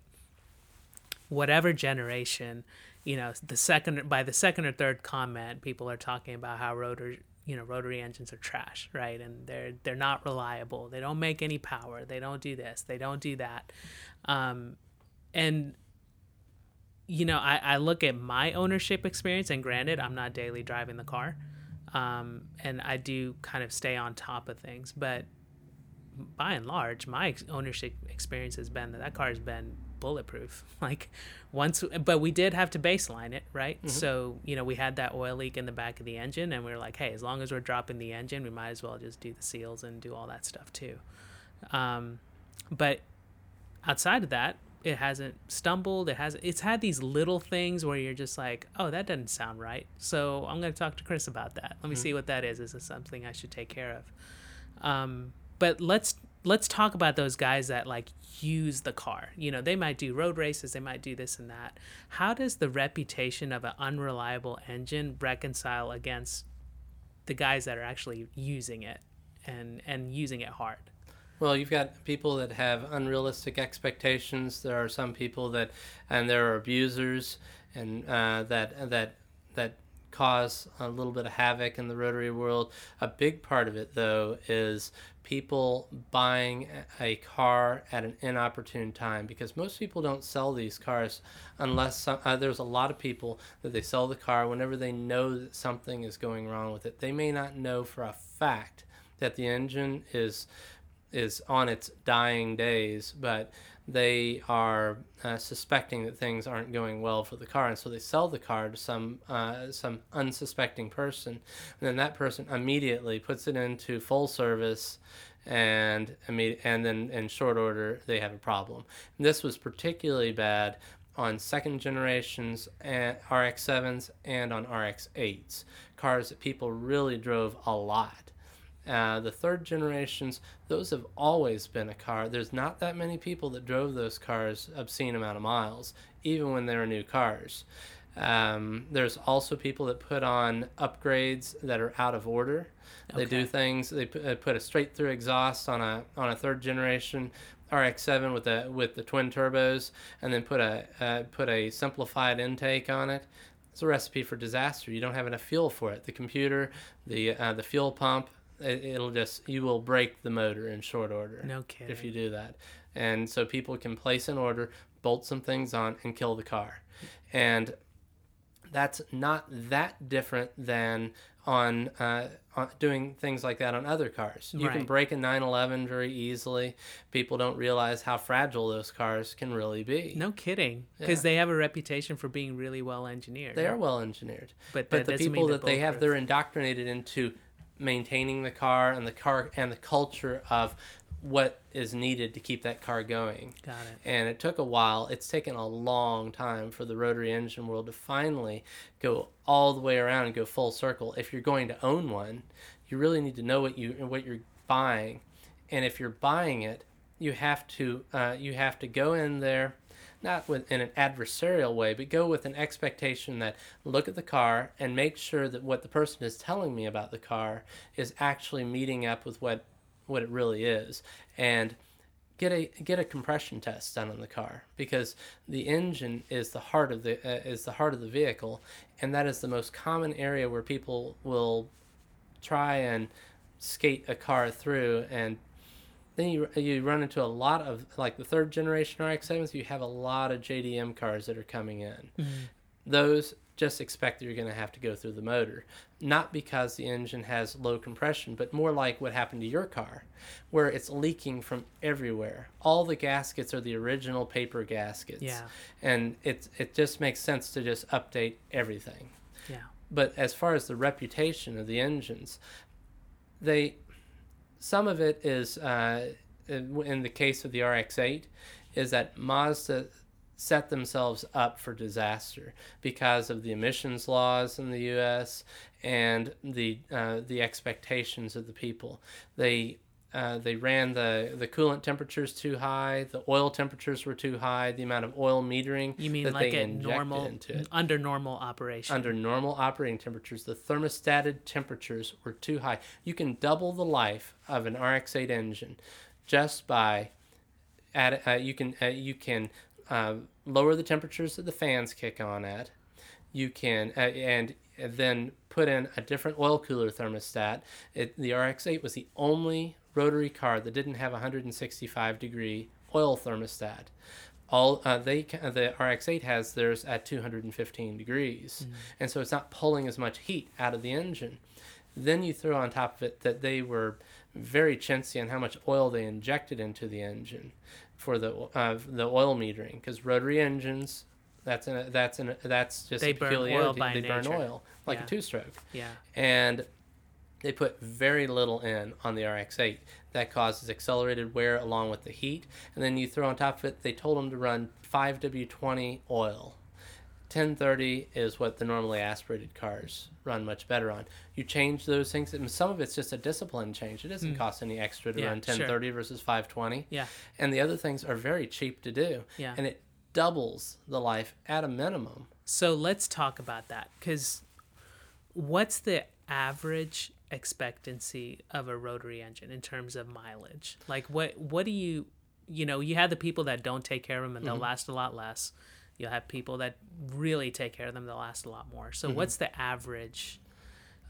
whatever generation, you know, the second by the second or third comment, people are talking about how rotor, you know, rotary engines are trash, right? And they're they're not reliable. They don't make any power. They don't do this. They don't do that. Um, and you know, I, I look at my ownership experience, and granted, I'm not daily driving the car, um, and I do kind of stay on top of things. But by and large, my ex- ownership experience has been that that car has been bulletproof. Like once, but we did have to baseline it, right? So you know, we had that oil leak in the back of the engine, and we were like, hey, as long as we're dropping the engine, we might as well just do the seals and do all that stuff too. Um, but outside of that, it hasn't stumbled. It has. It's had these little things where you're just like, oh, that doesn't sound right. So I'm going to talk to Chris about that. Let me see what that is. Is this something I should take care of? Um, but let's let's talk about those guys that like use the car. You know, they might do road races. They might do this and that. How does the reputation of an unreliable engine reconcile against the guys that are actually using it and and using it hard? Well, you've got people that have unrealistic expectations. There are some people that, and there are abusers, and uh, that that that cause a little bit of havoc in the rotary world. A big part of it, though, is people buying a car at an inopportune time because most people don't sell these cars unless some, uh, there's a lot of people that they sell the car whenever they know that something is going wrong with it. They may not know for a fact that the engine is is on its dying days, but they are uh, suspecting that things aren't going well for the car, and so they sell the car to some uh, some unsuspecting person, and then that person immediately puts it into full service, and and then in short order they have a problem. And this was particularly bad on second generations and RX7s and on RX8s, cars that people really drove a lot. Uh, the third generations, those have always been a car. There's not that many people that drove those cars obscene amount of miles, even when they were new cars. Um, there's also people that put on upgrades that are out of order. They do things. They put, uh, a straight through exhaust on a on a third generation RX-7 with the with the twin turbos, and then put a uh, put a simplified intake on it. It's a recipe for disaster. You don't have enough fuel for it. The computer, the uh, the fuel pump, it'll just you will break the motor in short order No kidding. if you do that. And so people can place an order, bolt some things on, and kill the car. And that's not that different than on, uh, on doing things like that on other cars. You can break a 911 very easily. People don't realize how fragile those cars can really be. No kidding, because Yeah. they have a reputation for being really well engineered. They are well engineered. But but the people that they have, they're indoctrinated into maintaining the car and the car and the culture of what is needed to keep that car going. Got it. And it took a while. It's taken a long time for the rotary engine world to finally go all the way around and go full circle. If you're going to own one, you really need to know what you what you're buying, and if you're buying it, you have to uh, you have to go in there, not with in an adversarial way, but go with an expectation that look at the car and make sure that what the person is telling me about the car is actually meeting up with what what it really is, and get a get a compression test done on the car because the engine is the heart of the uh, is the heart of the vehicle and that is the most common area where people will try and skate a car through and then you you run into a lot of like the third generation RX-7s you have a lot of JDM cars that are coming in. Mm-hmm. Those just expect that you're going to have to go through the motor. Not because the engine has low compression but more like what happened to your car where it's leaking from everywhere. All the gaskets are the original paper gaskets. Yeah. and it it just makes sense to just update everything. Yeah. but as far as the reputation of the engines, they some of it is uh, in the case of the RX-8 is that Mazda set themselves up for disaster because of the emissions laws in the U.S. and the uh, the expectations of the people. They uh, they ran the, the coolant temperatures too high. The oil temperatures were too high. The amount of oil metering You mean that like at normal, into it under normal operation? under normal operating temperatures, the thermostated temperatures were too high. You can double the life of an RX-8 engine just by add, uh, you can uh, you can uh, lower the temperatures that the fans kick on at. You can uh, and then put in a different oil cooler thermostat. It, the RX-8 was the only rotary car that didn't have a 165 degree oil thermostat. All uh, they the RX-8 has theirs at 215 degrees, and so it's not pulling as much heat out of the engine. Then you throw on top of it that they were very chintzy on how much oil they injected into the engine for the uh, the oil metering because rotary engines that's an that's an that's just They a burn oil by they burn oil like Yeah. a two-stroke yeah. and they put very little in on the RX-8. That causes accelerated wear along with the heat. And then you throw on top of it, they told them to run 5W20 oil. 1030 is what the normally aspirated cars run much better on. You change those things, and some of it's just a discipline change. It doesn't cost any extra to Mm. Yeah, run 1030 versus 520. Yeah. And the other things are very cheap to do. Yeah. And it doubles the life at a minimum. So let's talk about that because what's the average expectancy of a rotary engine in terms of mileage? Like what what do you you know, you have the people that don't take care of them and Mm-hmm. they'll last a lot less. You'll have people that really take care of them, they'll last a lot more. Mm-hmm. So what's the average?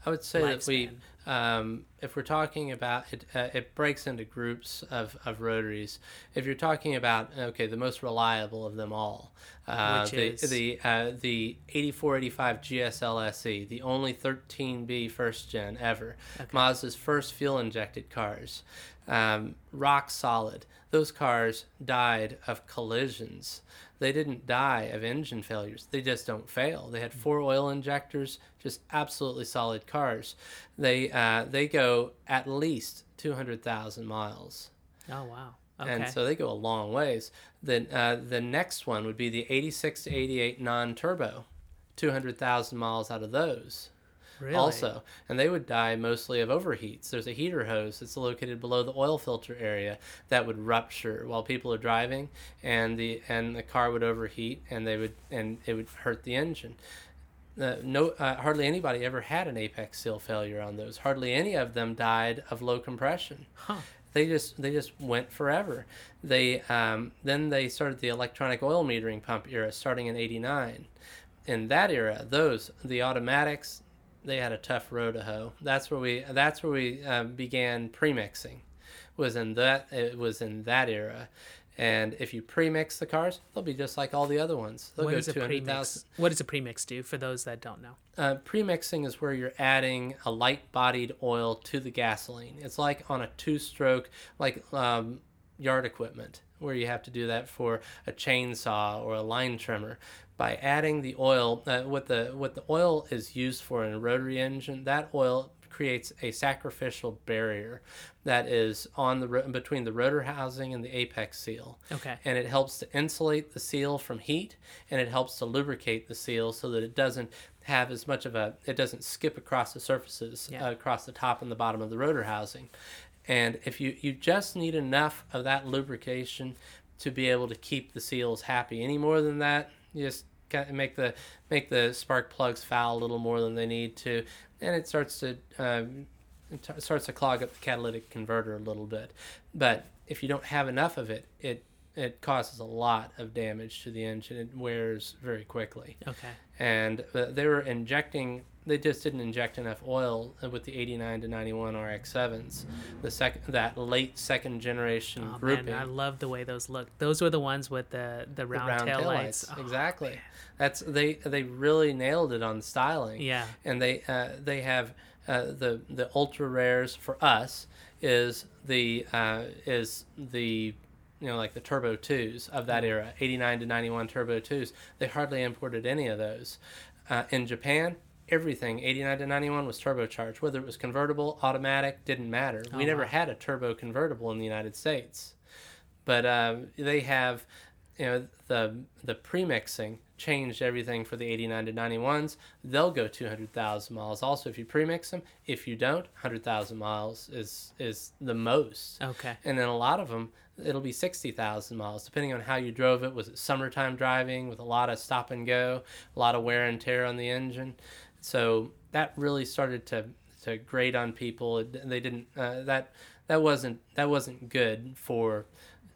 I would say that we, um, if we're talking about it, uh, it breaks into groups of, of rotaries. If you're talking about okay, the most reliable of them all, uh, Which the is? the uh, the 8485 GSL SE, E, the only 13B first gen ever, Mazda's first fuel injected cars, um, rock solid. Those cars died of collisions. They didn't die of engine failures. They just don't fail. They had four oil injectors, just absolutely solid cars. They uh, they go at least two hundred thousand miles. Oh wow. Okay. And so they go a long ways. Then uh, the next one would be the 86 to 88 non-turbo, 200,000 miles out of those really? also and they would die mostly of overheats. There's a heater hose that's located below the oil filter area that would rupture while people are driving and the and the car would overheat and they would and it would hurt the engine. Uh, no uh, hardly anybody ever had an apex seal failure on those. Hardly any of them died of low compression. Huh. they just they just went forever. They um, then they started the electronic oil metering pump era starting in 89 in that era those the automatics they had a tough row to hoe that's where we that's where we um, began premixing was in that it was in that era and if you premix the cars they'll be just like all the other ones they'll What go does a 200,000 premix? What does a premix do for those that don't know? uh, premixing is where you're adding a light bodied oil to the gasoline. It's like on a two stroke, like um, yard equipment, where you have to do that for a chainsaw or a line trimmer. By adding the oil, uh, what the what the oil is used for in a rotary engine, that oil creates a sacrificial barrier that is on the ro- between the rotor housing and the apex seal Okay. and it helps to insulate the seal from heat and it helps to lubricate the seal so that it doesn't have as much of a it doesn't skip across the surfaces Yeah. uh, across the top and the bottom of the rotor housing and if you you just need enough of that lubrication to be able to keep the seals happy any more than that you just make the make the spark plugs foul a little more than they need to and it starts to um, it t- starts to clog up the catalytic converter a little bit. But if you don't have enough of it, it it causes a lot of damage to the engine. It wears very quickly. Okay. And uh, they were injecting. They just didn't inject enough oil with the 89 to 91 RX7s. The second that late second generation Oh grouping. man, I love the way those look. Those were the ones with the the the round, round tail taillights. lights. Oh, exactly. That's they they really nailed it on styling Yeah. and they uh, they have uh, the the ultra rares for us is the uh, is the you know like the turbo twos of that era 89 to 91 turbo twos they hardly imported any of those uh, in japan everything. 89 to 91 was turbocharged. Whether it was convertible automatic didn't matter. We Oh, never wow. had a turbo convertible in the united states. But um, they have you know the the premixing changed everything for the 89 to 91s they'll go 200,000 miles. Also if you premix them if you don't 100,000 miles is is the most. Okay. and then a lot of them it'll be 60,000 miles depending on how you drove it. Was it summertime driving with a lot of stop and go a lot of wear and tear on the engine so that really started to to grate on people they didn't uh, that that wasn't that wasn't good for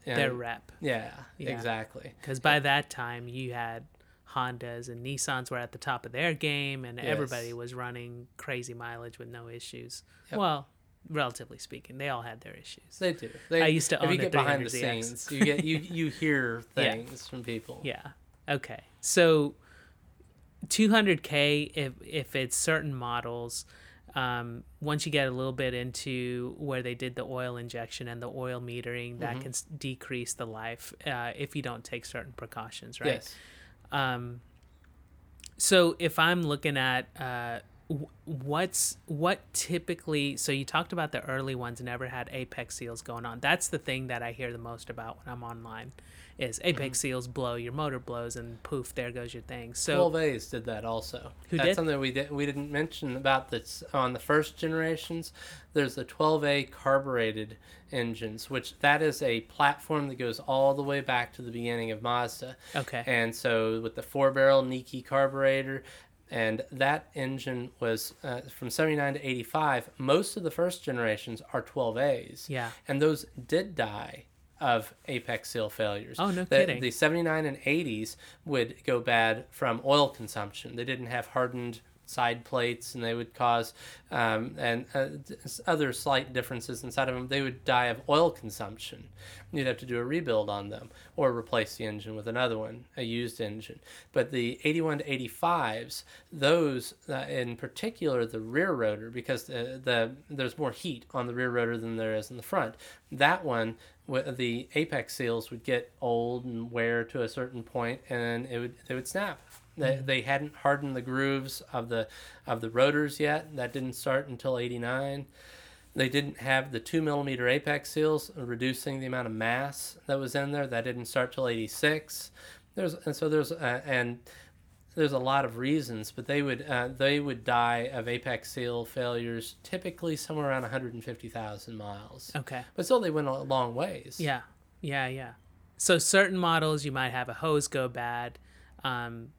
you know, Their rep. yeah, Yeah. exactly Because by that time you had Hondas and Nissans were at the top of their game, and everybody was running crazy mileage with no issues. Yep. Well, relatively speaking, they all had their issues. They do. They, I used to if own you get behind the scenes, you get you you hear Yeah. things from people. Yeah. Okay. So 200k if if it's certain models um, once you get a little bit into where they did the oil injection and the oil metering that can s- decrease the life uh, if you don't take certain precautions right Yes. um, so if I'm looking at uh, what's what typically, so you talked about the early ones never had apex seals going on. That's the thing that I hear the most about when I'm online, is apex Mm-hmm. seals blow, your motor blows, and poof, there goes your thing. So Twelve A's did that also. Who That's did? something we did we didn't mention about this on the first generations. There's the 12A carbureted engines, which that is a platform that goes all the way back to the beginning of Mazda. okay, And so with the four barrel Nikki carburetor, and that engine was uh, from 79 to 85. Most of the first generations are 12As. Yeah. And those did die of apex seal failures. Oh, no the, kidding. The 79 and 80s would go bad from oil consumption. They didn't have hardened side plates and they would cause um, and uh, other slight differences inside of them they would die of oil consumption. You'd have to do a rebuild on them or replace the engine with another one a used engine. But the 81 to 85s those uh, in particular the rear rotor because the, the there's more heat on the rear rotor than there is in the front. That one the apex seals would get old and wear to a certain point and it would they would snap they, they hadn't hardened the grooves of the of the rotors yet. That didn't start until '89. They didn't have the two millimeter apex seals, reducing the amount of mass that was in there. That didn't start till '86. There's and so there's uh, and there's a lot of reasons, but they would uh, they would die of apex seal failures typically somewhere around 150,000 miles. Okay. But still, they went a long ways. Yeah, yeah, yeah. So certain models you might have a hose go bad. Um,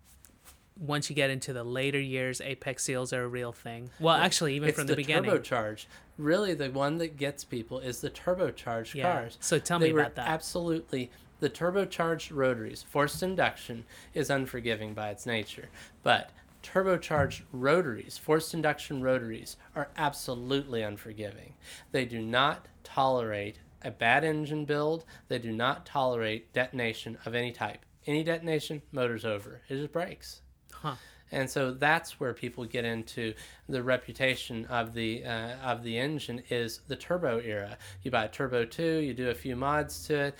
once you get into the later years, apex seals are a real thing. Well, actually, even it's from the, the beginning. turbocharged. Really, the one that gets people is the turbocharged Yeah. cars. So tell they me about that. Absolutely, the turbocharged rotaries. Forced induction is unforgiving by its nature, but turbocharged rotaries, forced induction rotaries, are absolutely unforgiving. They do not tolerate a bad engine build. They do not tolerate detonation of any type. Any detonation, motor's over. It just breaks. Huh. And so that's where people get into the reputation of the uh, of the engine is the turbo era. You buy a turbo two, you do a few mods to it.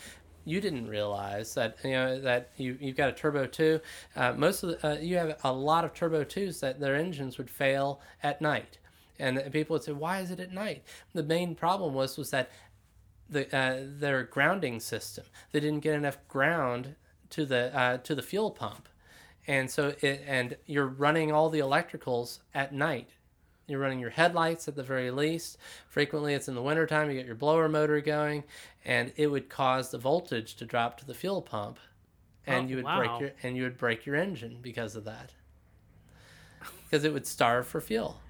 You didn't realize that you know that you you've got a turbo two. Uh, most of the, uh, you have a lot of turbo twos that their engines would fail at night, and people would say, "Why is it at night?" The main problem was was that the uh, their grounding system. They didn't get enough ground to the uh, to the fuel pump, and so it and you're running all the electricals at night. You're running your headlights at the very least. Frequently, it's in the wintertime. You get your blower motor going, and it would cause the voltage to drop to the fuel pump, and Oh, you would wow. break your and you would break your engine because of that. Because it would starve for fuel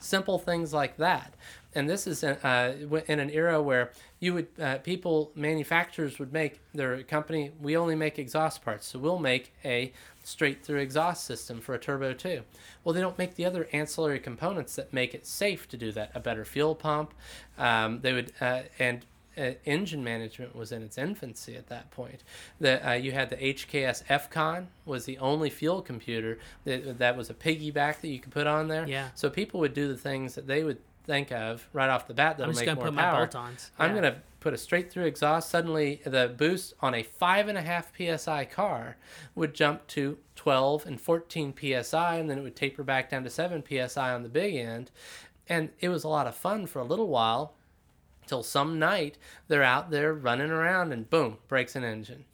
simple things like that. And this is in, uh, in an era where you would uh, people manufacturers would make their company. We only make exhaust parts, so we'll make a straight through exhaust system for a turbo too. Well, they don't make the other ancillary components that make it safe to do that. A better fuel pump. Um, they would uh, and uh, engine management was in its infancy at that point. The, uh, you had the HKS FCON was the only fuel computer that, that was a piggyback that you could put on there. Yeah. So people would do the things that they would think of right off the bat that'll I'm just make gonna more put my bolt-ons. I'm gonna put a straight through exhaust. Suddenly, the boost on a five and a half psi car would jump to 12 and 14 psi, and then it would taper back down to 7 psi on the big end. And it was a lot of fun for a little while till some night they're out there running around and boom breaks an engine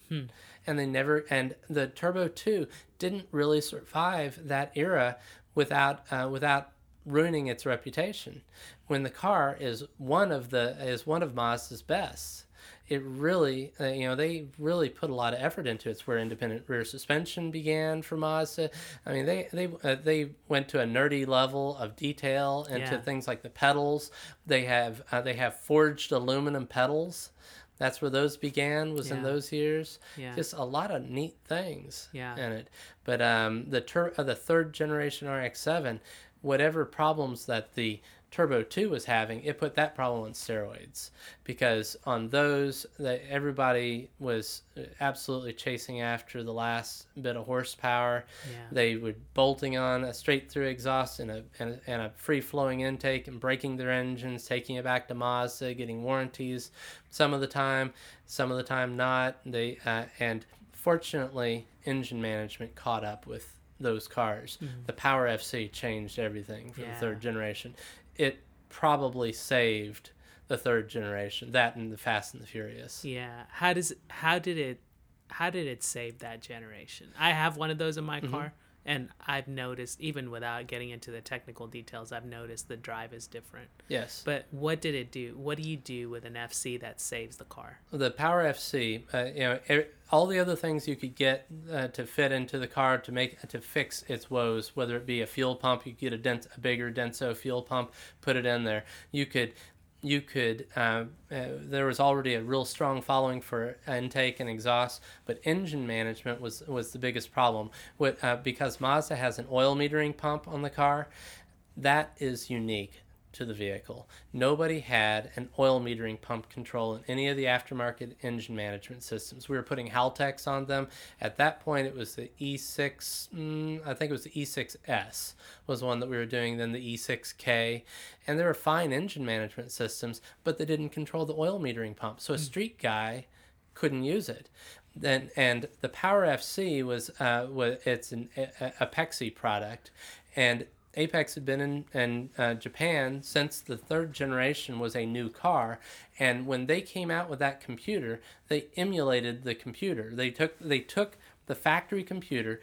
and they never and the turbo 2 didn't really survive that era without uh, without ruining its reputation when the car is one of the is one of Mazda's best it really uh, you know they really put a lot of effort into it. It's where independent rear suspension began for Mazda. I mean they they uh, they went to a nerdy level of detail into Yeah. things like the pedals. They have uh, they have forged aluminum pedals. That's where those began. Was in those years. Yeah. Just a lot of neat things Yeah. in it. But um, the tur- uh, the third generation RX-7, whatever problems that the Turbo 2 was having, it put that problem on steroids because on those that everybody was uh, absolutely chasing after the last bit of horsepower. Yeah. They were bolting on a straight through exhaust and a, and a, and a free flowing intake and breaking their engines, taking it back to Mazda, getting warranties some of the time, some of the time not. They uh, and fortunately, engine management caught up with those cars. The Power FC changed everything for Yeah. the third generation. It probably saved the third generation, that and the Fast and the Furious. Yeah. How does how did it how did it save that generation? I have one of those in my Mm-hmm. car and I've noticed even without getting into the technical details, I've noticed the drive is different. Yes. But what did it do? What do you do with an FC that saves the car? the Power FC, uh, you know, all the other things you could get uh, to fit into the car to make to fix its woes, whether it be a fuel pump, you could get a, dent, a bigger Denso fuel pump, put it in there. You could, you could. Uh, uh, there was already a real strong following for intake and exhaust, but engine management was was the biggest problem. With uh, because Mazda has an oil metering pump on the car, that is unique to the vehicle. Nobody had an oil metering pump control in any of the aftermarket engine management systems. We were putting Haltechs on them. At that point, it was the E6, mm, I think it was the E6S was one that we were doing, then the E6K. And they were fine engine management systems, but they didn't control the oil metering pump. So a street guy couldn't use it. Then and the Power FC was uh, was it's an a, a Pexi product, and Apex had been in, in uh, Japan since the third generation was a new car, and when they came out with that computer, they emulated the computer. They took they took the factory computer,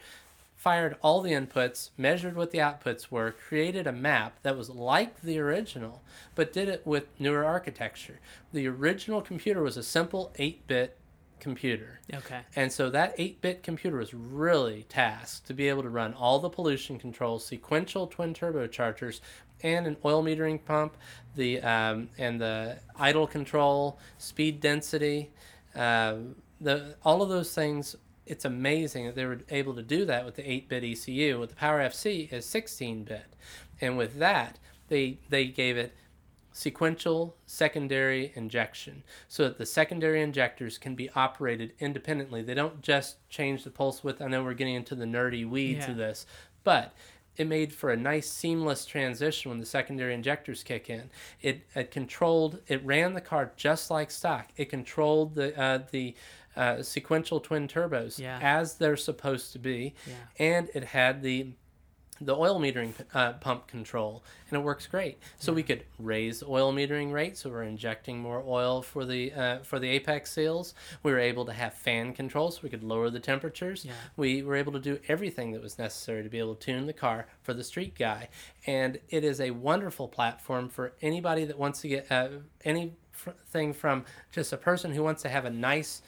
fired all the inputs, measured what the outputs were, created a map that was like the original, but did it with newer architecture. The original computer was a simple 8-bit computer. Okay. And so that 8 bit computer was really tasked to be able to run all the pollution controls, sequential twin turbochargers, and an oil metering pump, the um, and the idle control, speed density, uh, the all of those things. It's amazing that they were able to do that with the 8-bit ECU. With the Power FC is 16-bit, and with that they they gave it sequential secondary injection so that the secondary injectors can be operated independently. They don't just change the pulse width. I know we're getting into the nerdy weeds Yeah. of this, but it made for a nice seamless transition when the secondary injectors kick in. It, it controlled, it ran the car just like stock. It controlled the uh, the uh, sequential twin turbos Yeah. as they're supposed to be, Yeah. and it had the the oil metering uh, pump control, and it works great. So we could raise oil metering rates, so we're injecting more oil for the uh, for the apex seals. We were able to have fan control, so we could lower the temperatures. Yeah. We were able to do everything that was necessary to be able to tune the car for the street guy, and it is a wonderful platform for anybody that wants to get uh, anything from just a person who wants to have a nice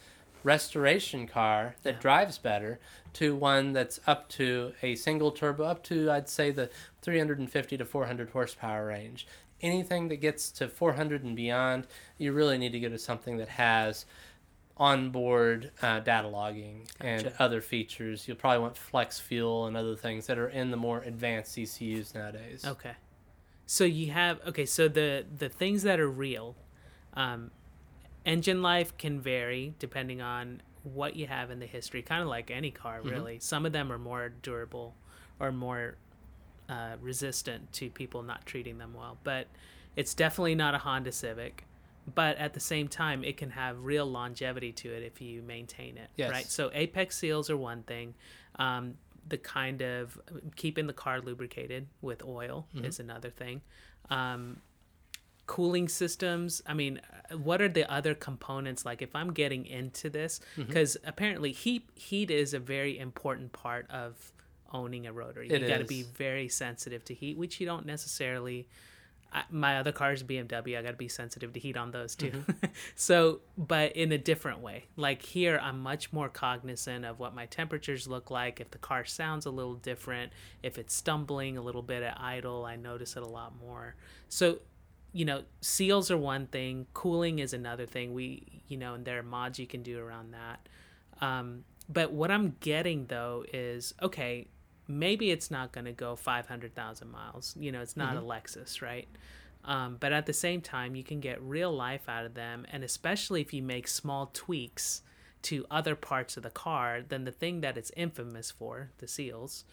restoration car that Yeah. drives better to one that's up to a single turbo up to I'd say the 350 to 400 horsepower range. Anything that gets to 400 and beyond, you really need to go to something that has onboard uh, data logging and other features. You'll probably want flex fuel and other things that are in the more advanced ECUs nowadays. Okay. So you have okay. So the the things that are real, um, engine life can vary depending on what you have in the history. Kind of like any car, really. Some of them are more durable or more uh, resistant to people not treating them well. But it's definitely not a Honda Civic. But at the same time, it can have real longevity to it if you maintain it. Yes. Right. So apex seals are one thing. Um, the kind of keeping the car lubricated with oil is another thing. Um, cooling systems. I mean, uh, what are the other components like? If I'm getting into this, Mm-hmm. because apparently heat heat is a very important part of owning a rotary. It you got to be very sensitive to heat, which you don't necessarily. I, my other car is BMW. I got to be sensitive to heat on those too. Mm-hmm. so, but in a different way. Like here, I'm much more cognizant of what my temperatures look like. If the car sounds a little different, if it's stumbling a little bit at idle, I notice it a lot more. So, you know, seals are one thing. Cooling is another thing. We, you know, and there are mods you can do around that. Um, but what I'm getting though is okay, maybe it's not going to go 500,000 miles. You know, it's not a Lexus, right? Um, but at the same time, you can get real life out of them. And especially if you make small tweaks to other parts of the car, then the thing that it's infamous for, the seals,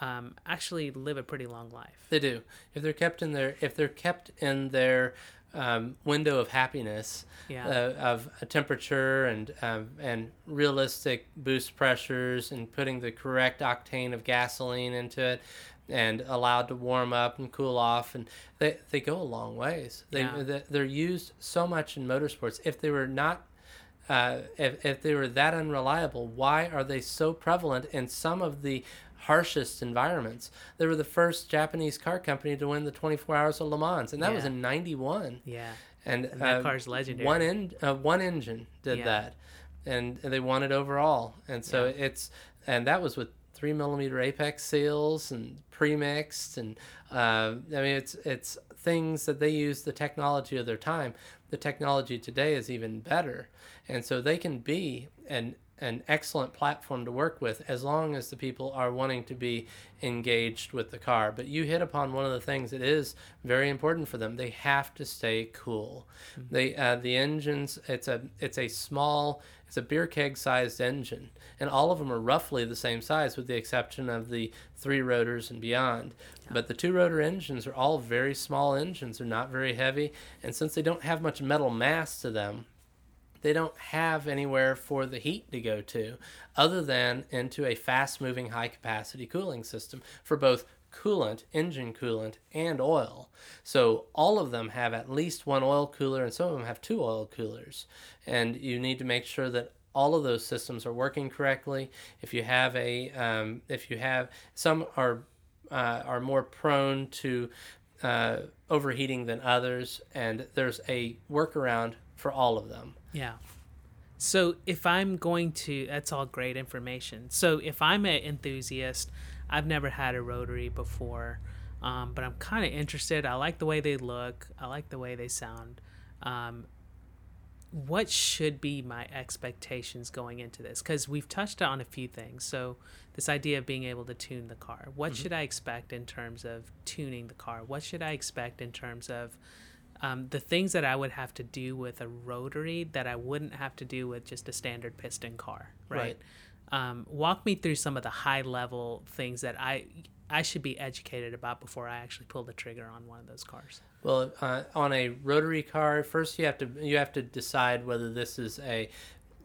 um, actually live a pretty long life. They do. If they're kept in their if they're kept in their um, window of happiness, Yeah. uh, of a temperature and um, and realistic boost pressures and putting the correct octane of gasoline into it and allowed to warm up and cool off and they, they go a long ways they, Yeah. they they're used so much in motorsports if they were not uh, if, if they were that unreliable, why are they so prevalent in some of the harshest environments? They were the first Japanese car company to win the 24 Hours of Le Mans, and that was in '91. Yeah. And, And that uh, car's legendary. One in, uh, one engine did Yeah. that, and they won it overall. And so Yeah. it's and that was with three millimeter apex seals and pre-mixed, and uh, I mean it's it's things that they use the technology of their time. The technology today is even better, and so they can be an an excellent platform to work with as long as the people are wanting to be engaged with the car. But you hit upon one of the things that is very important for them. They have to stay cool. They uh, the engines. It's a it's a small. It's a beer keg sized engine, and all of them are roughly the same size, with the exception of the three rotors and beyond. But the two rotor engines are all very small engines. They're not very heavy, and since they don't have much metal mass to them, they don't have anywhere for the heat to go to other than into a fast moving high capacity cooling system for both coolant, engine coolant, and oil. So all of them have at least one oil cooler, and some of them have two oil coolers. And you need to make sure that all of those systems are working correctly. If you have a, um, if you have some are uh, are more prone to uh, overheating than others, and there's a workaround for all of them. Yeah. So if I'm going to, that's all great information. So if I'm an enthusiast, I've never had a rotary before, um, but I'm kind of interested. I like the way they look. I like the way they sound. Um, what should be my expectations going into this? Because we've touched on a few things. So this idea of being able to tune the car. What mm-hmm. should I expect in terms of tuning the car? What should I expect in terms of um, the things that I would have to do with a rotary that I wouldn't have to do with just a standard piston car, right? right. Um, walk me through some of the high level things that I I should be educated about before I actually pull the trigger on one of those cars. Well, uh, on a rotary car, first you have to you have to decide whether this is a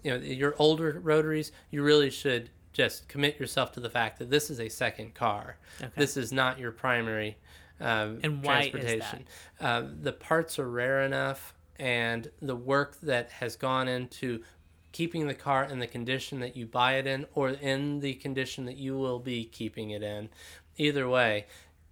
you know your older rotaries. You really should just commit yourself to the fact that this is a second car. Okay. This is not your primary um, and why transportation. Is that? Uh, the parts are rare enough, and the work that has gone into keeping the car in the condition that you buy it in, or in the condition that you will be keeping it in, either way,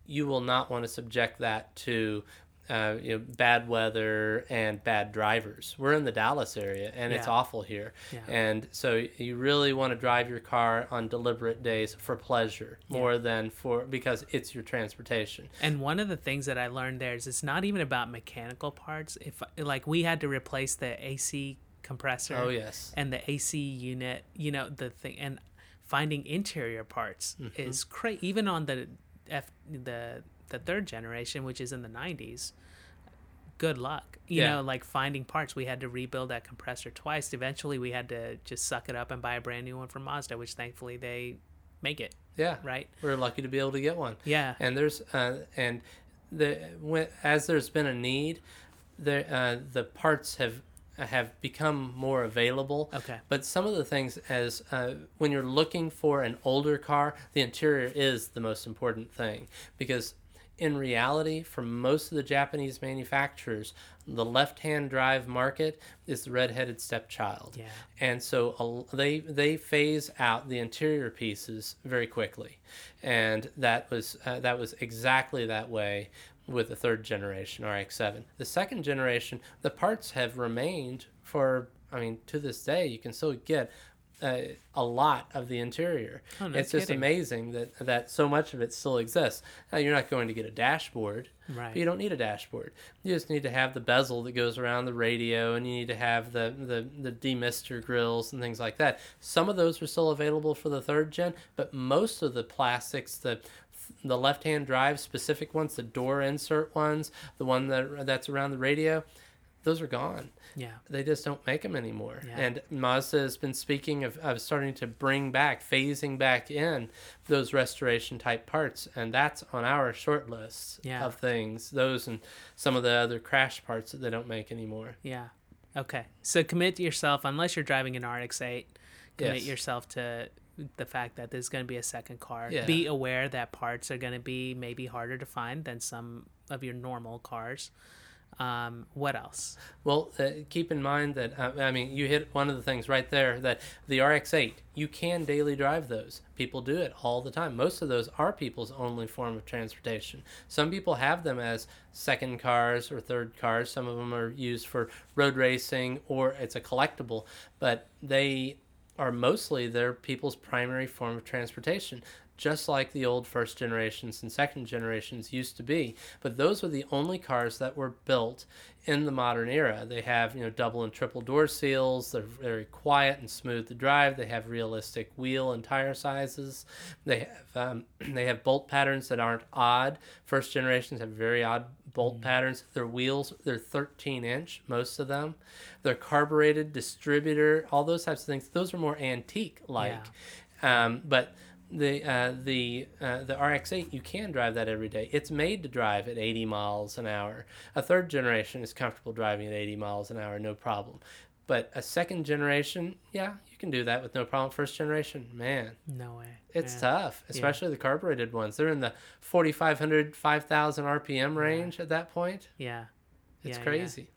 you will not want to subject that to uh, you know, bad weather and bad drivers. We're in the Dallas area, and yeah. it's awful here. Yeah. And so you really want to drive your car on deliberate days for pleasure more yeah. than for because it's your transportation. And one of the things that I learned there is it's not even about mechanical parts. If like we had to replace the AC compressor. Oh yes. And the AC unit, you know the thing, and finding interior parts mm-hmm. is crazy. Even on the F the the third generation, which is in the 90s, good luck. You yeah. know, like finding parts. We had to rebuild that compressor twice. Eventually, we had to just suck it up and buy a brand new one from Mazda, which thankfully they make it. Yeah. Right. We're lucky to be able to get one. Yeah. And there's uh, and the when as there's been a need, the uh, the parts have have become more available. Okay. But some of the things, as uh, when you're looking for an older car, the interior is the most important thing because in reality, for most of the Japanese manufacturers, the left-hand drive market is the red-headed stepchild. Yeah. And so uh, they they phase out the interior pieces very quickly, and that was uh, that was exactly that way with the third generation RX-7. The second generation, the parts have remained for I mean to this day. You can still get uh, a lot of the interior. Oh, no it's just amazing that that so much of it still exists. Now you're not going to get a dashboard, right? you don't need a dashboard. You just need to have the bezel that goes around the radio, and you need to have the the the demister grills and things like that. Some of those are still available for the third gen, but most of the plastics, the the left-hand drive specific ones, the door insert ones, the one that that's around the radio, those are gone. Yeah. They just don't make them anymore. Yeah. And Mazda has been speaking of, of starting to bring back, phasing back in those restoration type parts. And that's on our short list yeah. of things. Those and some of the other crash parts that they don't make anymore. Yeah. Okay. So commit yourself, unless you're driving an RX 8, commit yes. yourself to the fact that there's going to be a second car. Yeah. Be aware that parts are going to be maybe harder to find than some of your normal cars. Um, what else? Well, uh, keep in mind that uh, I mean you hit one of the things right there that the RX-8 you can daily drive those. People do it all the time. Most of those are people's only form of transportation. Some people have them as second cars or third cars. Some of them are used for road racing or it's a collectible, but they are mostly their people's primary form of transportation just like the old first generations and second generations used to be. But those were the only cars that were built in the modern era. They have, you know, double and triple door seals. They're very quiet and smooth to drive. They have realistic wheel and tire sizes. They have um, they have bolt patterns that aren't odd. First generations have very odd bolt mm patterns. Their wheels, they're 13 inch, most of them. They're carbureted, distributor, all those types of things. Those are more antique like. Yeah. Um, but the uh, the uh, the RX-8 you can drive that every day. It's made to drive at 80 miles an hour. A third generation is comfortable driving at 80 miles an hour, no problem. But a second generation, yeah, you can do that with no problem. First generation, man, No way. it's Yeah. tough, especially the carbureted ones. They're in the 4,500, 5,000 RPM range at that point. Yeah. It's Yeah, yeah. crazy.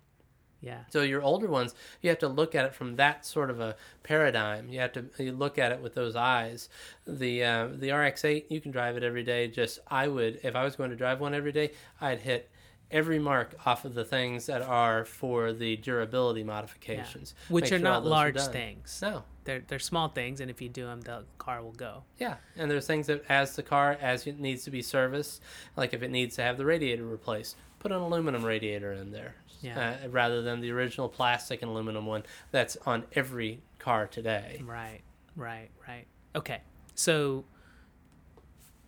Yeah. So your older ones, you have to look at it from that sort of a paradigm. You have to you look at it with those eyes. The uh, the RX-8, you can drive it every day. Just I would, if I was going to drive one every day, I'd hit every mark off of the things that are for the durability Yeah. modifications, Which Make are sure not those are large things. No, They're they're small things, and if you do them, the car will go. Yeah, and there's things that as the car as it needs to be serviced, like if it needs to have the radiator replaced, put an aluminum radiator in there, Yeah. uh, rather than the original plastic and aluminum one that's on every car today. Right. Right. Right. Okay. So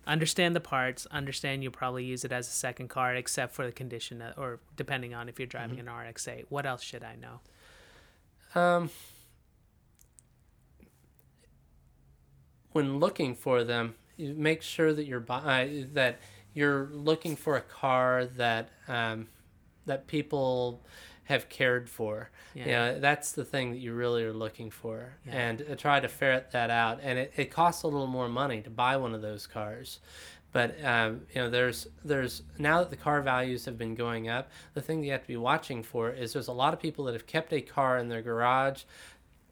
understand the parts. Understand you'll probably use it as a second car, except for the condition, uh, or depending on if you're driving Mm-hmm. an RX-8. What else should I know? Um, when looking for them, you make sure that you're uh, that you're looking for a car that um, that people have cared for. Yeah. Yeah, that's the thing that you really are looking for, Yeah. and uh, try to ferret that out. And it, it costs a little more money to buy one of those cars. But um, you know, there's there's now that the car values have been going up, the thing that you have to be watching for is there's a lot of people that have kept a car in their garage.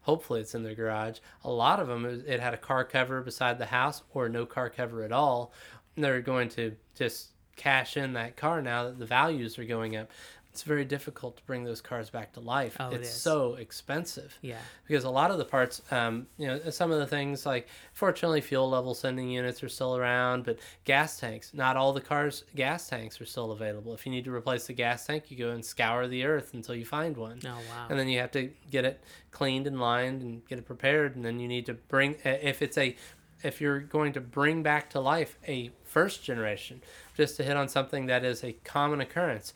Hopefully, it's in their garage. A lot of them, it had a car cover beside the house or no car cover at all. They're going to just cash in that car now that the values are going up. It's very difficult to bring those cars back to life. Oh, it it's is. so expensive Yeah. because a lot of the parts, um, you know, some of the things like fortunately fuel level sending units are still around, but gas tanks, not all the cars gas tanks are still available. If you need to replace the gas tank, you go and scour the earth until you find one. Oh wow. And then you have to get it cleaned and lined and get it prepared, and then you need to bring if it's a if you're going to bring back to life a first generation, just to hit on something that is a common occurrence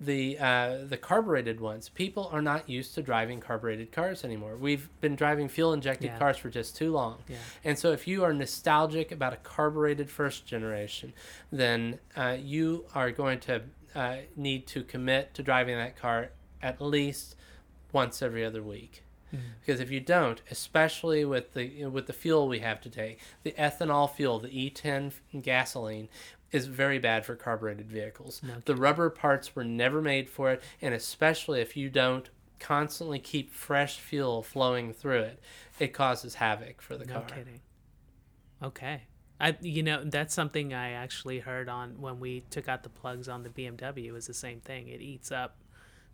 the uh, the carbureted ones. People are not used to driving carbureted cars anymore. We've been driving fuel injected Yeah. cars for just too long. Yeah. And so if you are nostalgic about a carbureted first generation, then uh, you are going to uh, need to commit to driving that car at least once every other week. Because if you don't, especially with the you know, with the fuel we have today, the ethanol fuel, the E10 gasoline, is very bad for carbureted vehicles. No the rubber parts were never made for it, and especially if you don't constantly keep fresh fuel flowing through it, it causes havoc for the No car. kidding. Okay. I you know that's something I actually heard on when we took out the plugs on the BMW. Was the same thing. It eats up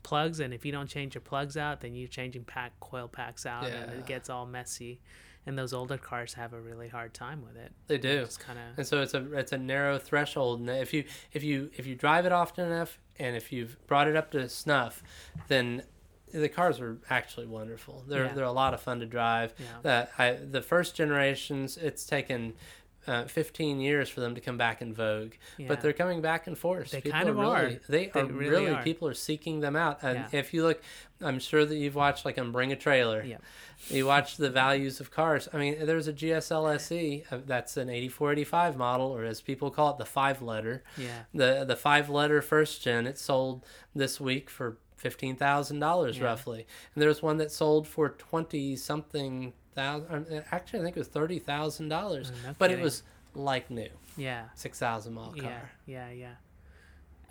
plugs, and if you don't change your plugs out, then you're changing pack coil packs out, and it gets all messy. And those older cars have a really hard time with it. They do. It's kind of and so it's a it's a narrow threshold and if you if you if you drive it often enough and if you've brought it up to snuff then the cars are actually wonderful they're Yeah. they're a lot of fun to drive Yeah. that I, the first generations it's taken uh, 15 years for them to come back in vogue Yeah. but they're coming back in force They People kind of really, are. they, They are really really, are. people are seeking them out and Yeah. if you look i'm sure that you've watched like on bring a trailer yeah. you watch the values of cars. I mean, there's a GSL SE uh, that's an 8485 model, or as people call it, the five letter. Yeah. The the five letter first gen. It sold this week for fifteen thousand dollars roughly, and there's one that sold for twenty something thousand. uh, Actually, I think it was thirty thousand dollars, Oh, but kidding. it was like new, Yeah. six thousand mile car. Yeah, yeah, yeah.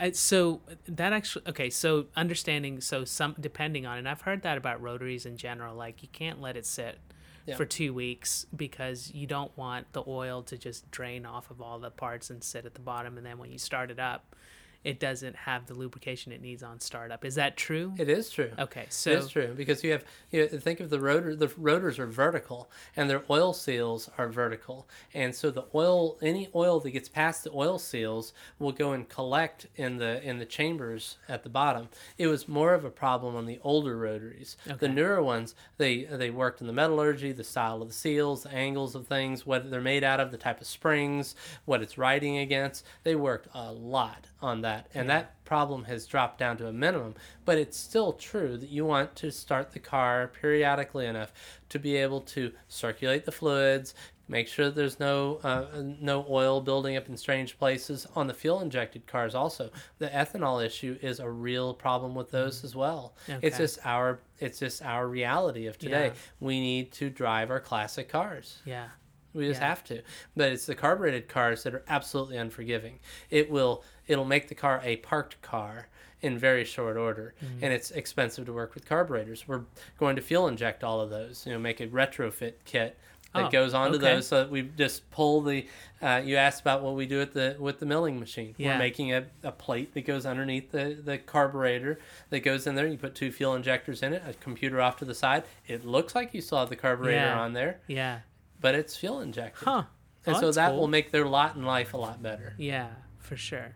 Uh, so that actually okay. So understanding, so some depending on, and I've heard that about rotaries in general. Like you can't let it sit Yeah. for two weeks because you don't want the oil to just drain off of all the parts and sit at the bottom, and then when you start it up, it doesn't have the lubrication it needs on startup. Is that true? It is true. okay, so It's true because you have you know, think of the rotor. The rotors are vertical, and their oil seals are vertical, and so the oil, any oil that gets past the oil seals, will go and collect in the in the chambers at the bottom. It was more of a problem on the older rotaries. Okay. The newer ones, they they worked in the metallurgy, the style of the seals, the angles of things, what they're made out of, the type of springs, what it's riding against. They worked a lot on that, and that problem has dropped down to a minimum. But it's still true that you want to start the car periodically enough to be able to circulate the fluids, Make sure there's no uh, no oil building up in strange places on the fuel injected cars. Also, the ethanol issue is a real problem with those as well. okay. It's just our it's just our reality of today. Yeah. We need to drive our classic cars. Yeah. We just Yeah. have to. But it's the carbureted cars that are absolutely unforgiving. It will it'll make the car a parked car in very short order Mm-hmm. and it's expensive to work with carburetors. We're going to fuel inject all of those, you know, make a retrofit kit that Oh, goes onto okay. those so that we just pull the uh, you asked about what we do with the with the milling machine. Yeah. We're making a, a plate that goes underneath the, the carburetor that goes in there. You put two fuel injectors in it, a computer off to the side. It looks like you saw the carburetor Yeah. on there Yeah. but it's fuel injected. Huh. And Oh, so that cool. will make their lot in life a lot better. Yeah, for sure.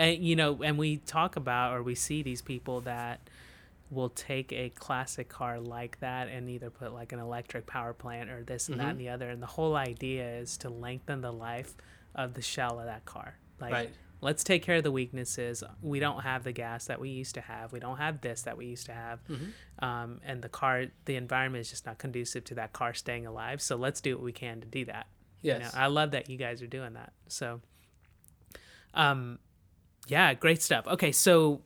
And you know, and we talk about or we see these people that will take a classic car like that and either put like an electric power plant or this and that Mm-hmm. and the other. And the whole idea is to lengthen the life of the shell of that car. Like Right. let's take care of the weaknesses. We don't have the gas that we used to have. We don't have this that we used to have. Mm-hmm. Um, and the car, the environment is just not conducive to that car staying alive. So let's do what we can to do that. You know, Yes. I love that you guys are doing that. So, um, yeah, great stuff. Okay, so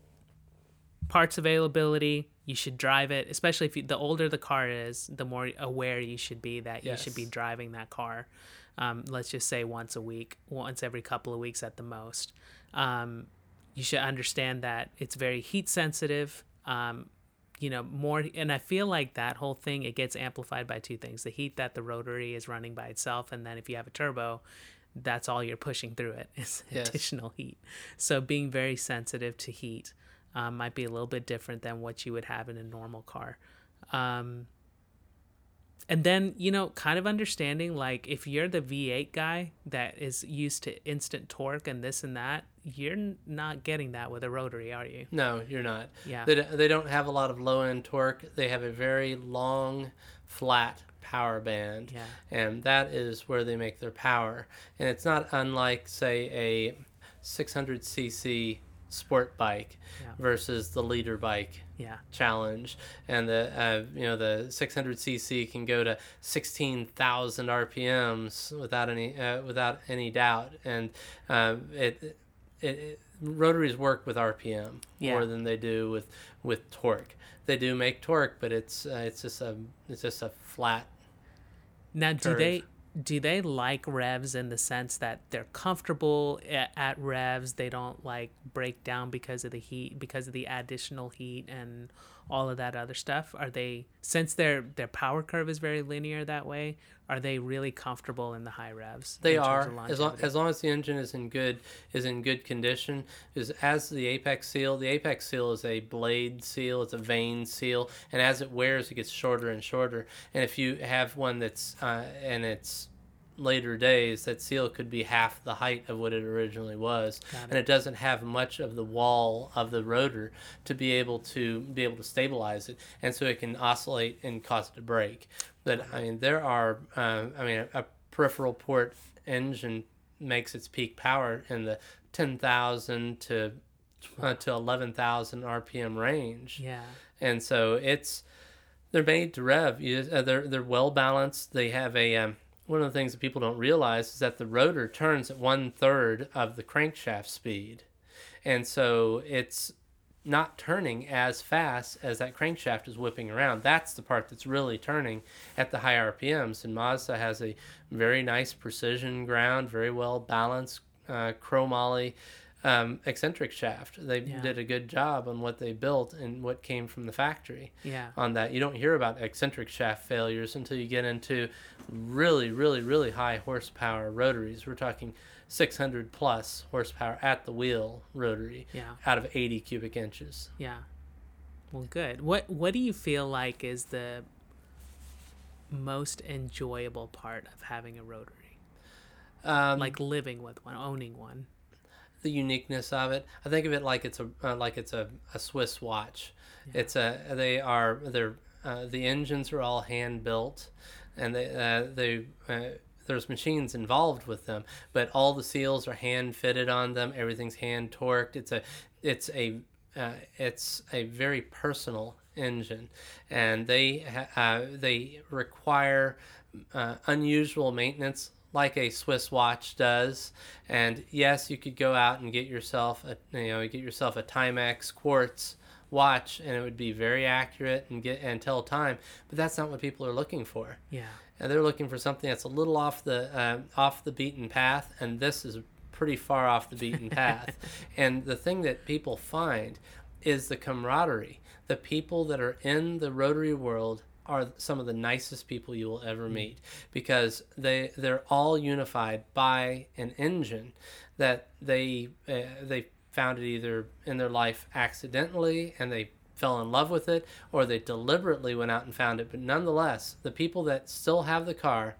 parts availability, you should drive it, especially if you, the older the car is, the more aware you should be that you should be driving that car. Um, let's just say once a week, once every couple of weeks at the most. Um, you should understand that it's very heat sensitive. Um, you know more and i feel like that whole thing it gets amplified by two things the heat that the rotary is running by itself and then if you have a turbo that's all you're pushing through it is Yes. additional heat so being very sensitive to heat um, might be a little bit different than what you would have in a normal car um, and then you know kind of understanding like if you're the v8 guy that is used to instant torque and this and that you're not getting that with a rotary are you No, you're not. Yeah. They, they don't have a lot of low end torque. They have a very long, flat power band. Yeah. And that is where they make their power. And it's not unlike, say, a 600cc sport bike Yeah. versus the liter bike yeah challenge and the uh, you know the 600cc can go to 16,000 RPMs without any uh, without any doubt and uh, it, it, it rotaries work with RPM Yeah. more than they do with with torque they do make torque but it's uh, it's just a it's just a flat Now, do curve. they do they like revs in the sense that they're comfortable at, at revs? They don't like break down because of the heat, because of the additional heat and all of that other stuff. Are they since their their power curve is very linear that way? Are they really comfortable in the high revs? They are as long, as long as the engine is in good is in good condition. Is as the apex seal. The apex seal is a blade seal. It's a vane seal, and as it wears, it gets shorter and shorter. And if you have one that's uh, and it's later days, that seal could be half the height of what it originally was, it. and it doesn't have much of the wall of the rotor to be able to be able to stabilize it, and so it can oscillate and cause it to break. But I mean, there are, uh, I mean, a, a peripheral port engine makes its peak power in the ten thousand to uh, to eleven thousand RPM range yeah, and so it's they're made to rev. You, uh, they're they're well balanced. They have a um, one of the things that people don't realize is that the rotor turns at one third of the crankshaft speed, and so it's not turning as fast as that crankshaft is whipping around. That's the part that's really turning at the high RPMs. And Mazda has a very nice precision ground, very well balanced uh, chromoly um, eccentric shaft. They Yeah. did a good job on what they built and what came from the factory yeah, on that. You don't hear about eccentric shaft failures until you get into really, really, really high horsepower rotaries. We're talking 600 plus horsepower at the wheel rotary yeah. out of 80 cubic inches. Yeah. Well, good. What What do you feel like is the most enjoyable part of having a rotary? Um, Like living with one, owning one. The uniqueness of it. I think of it like it's a uh, like it's a, a Swiss watch. It's a they are they're uh, the engines are all hand built, and they uh, they. Uh, there's machines involved with them, but all the seals are hand fitted on them. Everything's hand torqued. It's a, it's a, uh, it's a very personal engine, and they ha- uh, they require uh, unusual maintenance like a Swiss watch does. And yes, you could go out and get yourself a you know get yourself a Timex quartz watch and it would be very accurate and get and tell time but that's not what people are looking for Yeah. and they're looking for something that's a little off the uh, off the beaten path and this is pretty far off the beaten path and the thing that people find is the camaraderie the people that are in the rotary world are some of the nicest people you will ever meet because they they're all unified by an engine that they uh, they found it either in their life accidentally and they fell in love with it or they deliberately went out and found it. But nonetheless the people that still have the car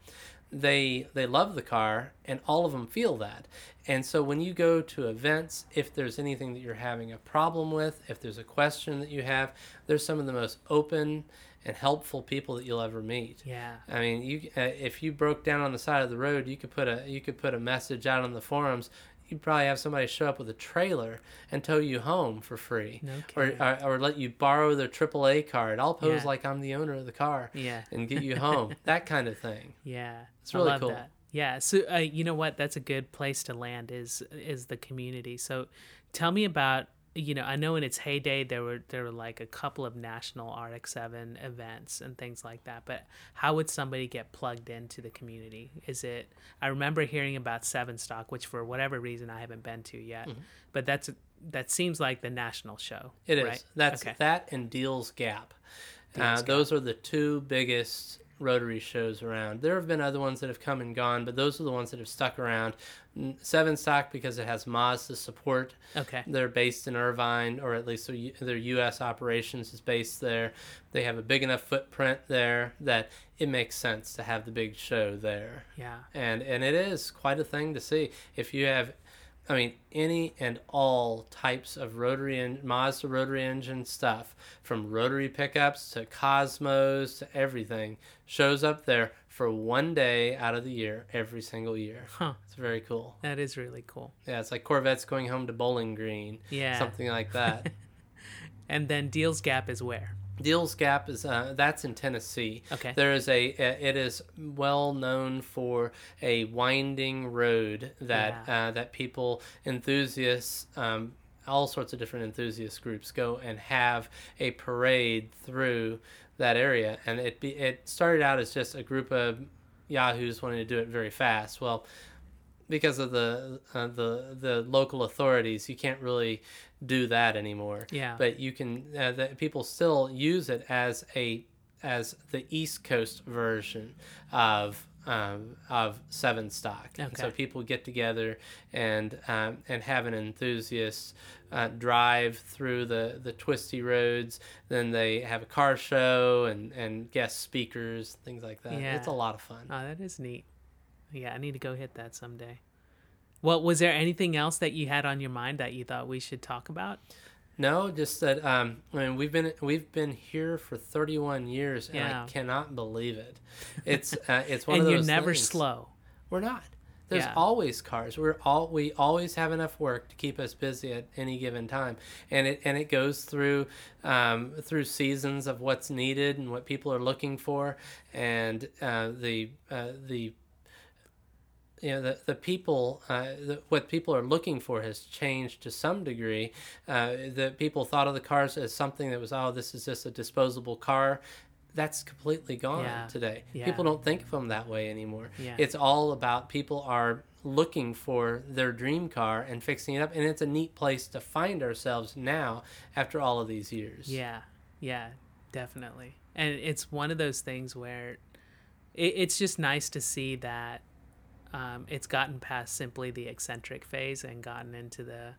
they they love the car and all of them feel that. And so when you go to events if there's anything that you're having a problem with if there's a question that you have there's some of the most open and helpful people that you'll ever meet Yeah. I mean, you uh, if you broke down on the side of the road, you could put a you could put a message out on the forums. You'd probably have somebody show up with a trailer and tow you home for free, No or, or or let you borrow their AAA card. I'll pose Yeah. like I'm the owner of the car Yeah. and get you home. that kind of thing. Yeah, It's really cool. That. Yeah, so uh, you know what? That's a good place to land. Is is the community? So, tell me about you know. I know in its heyday there were there were like a couple of national RX Seven events and things like that. But how would somebody get plugged into the community? Is it? I remember hearing about Seven Stock, which for whatever reason I haven't been to yet. But that's that seems like the national show. Mm-hmm. It is. That's okay. that and Deals Gap. Uh, Gap. Those are the two biggest Rotary shows around. There have been other ones that have come and gone, but those are the ones that have stuck around. Seven Stock because it has Mazda support. Okay. They're based in Irvine, or at least their, their U.S. operations is based there. They have a big enough footprint there that it makes sense to have the big show there Yeah. and and it is quite a thing to see if you have i mean any and all types of rotary and mazda rotary engine stuff from rotary pickups to cosmos to everything shows up there for one day out of the year every single year Huh. it's very cool That is really cool. yeah it's like corvettes going home to bowling green Yeah. something like that And then Deals Gap is where? Deals Gap is uh, that's in Tennessee. Okay. There is a it is well known for a winding road that Yeah. uh, that people enthusiasts um, all sorts of different enthusiast groups go and have a parade through that area and it be it started out as just a group of yahoos wanting to do it very fast. Well, because of the uh, the the local authorities, you can't really do that anymore. Yeah. But you can. Uh, the, people still use it as a as the East Coast version of um, of Seven Stock. And so people get together and um, and have an enthusiast uh, drive through the the twisty roads. Then they have a car show and and guest speakers, things like that. Yeah. It's a lot of fun. Oh, that is neat. Yeah, I need to go hit that someday. Well, was there anything else that you had on your mind that you thought we should talk about? No, just that. Um, I mean, we've been we've been here for 31 years, and Yeah. I cannot believe it. It's uh, it's one and of you're those. never things. slow. We're not. There's Yeah. always cars. We're all we always have enough work to keep us busy at any given time, and it and it goes through um, through seasons of what's needed and what people are looking for, and uh, the uh, the you know the, the people uh, the, what people are looking for has changed to some degree uh, the people thought of the cars as something that was oh this is just a disposable car that's completely gone Yeah. today Yeah. people don't think of them that way anymore Yeah. it's all about people are looking for their dream car and fixing it up and it's a neat place to find ourselves now after all of these years Yeah, yeah, definitely. And it's one of those things where it, it's just nice to see that um, it's gotten past simply the eccentric phase and gotten into the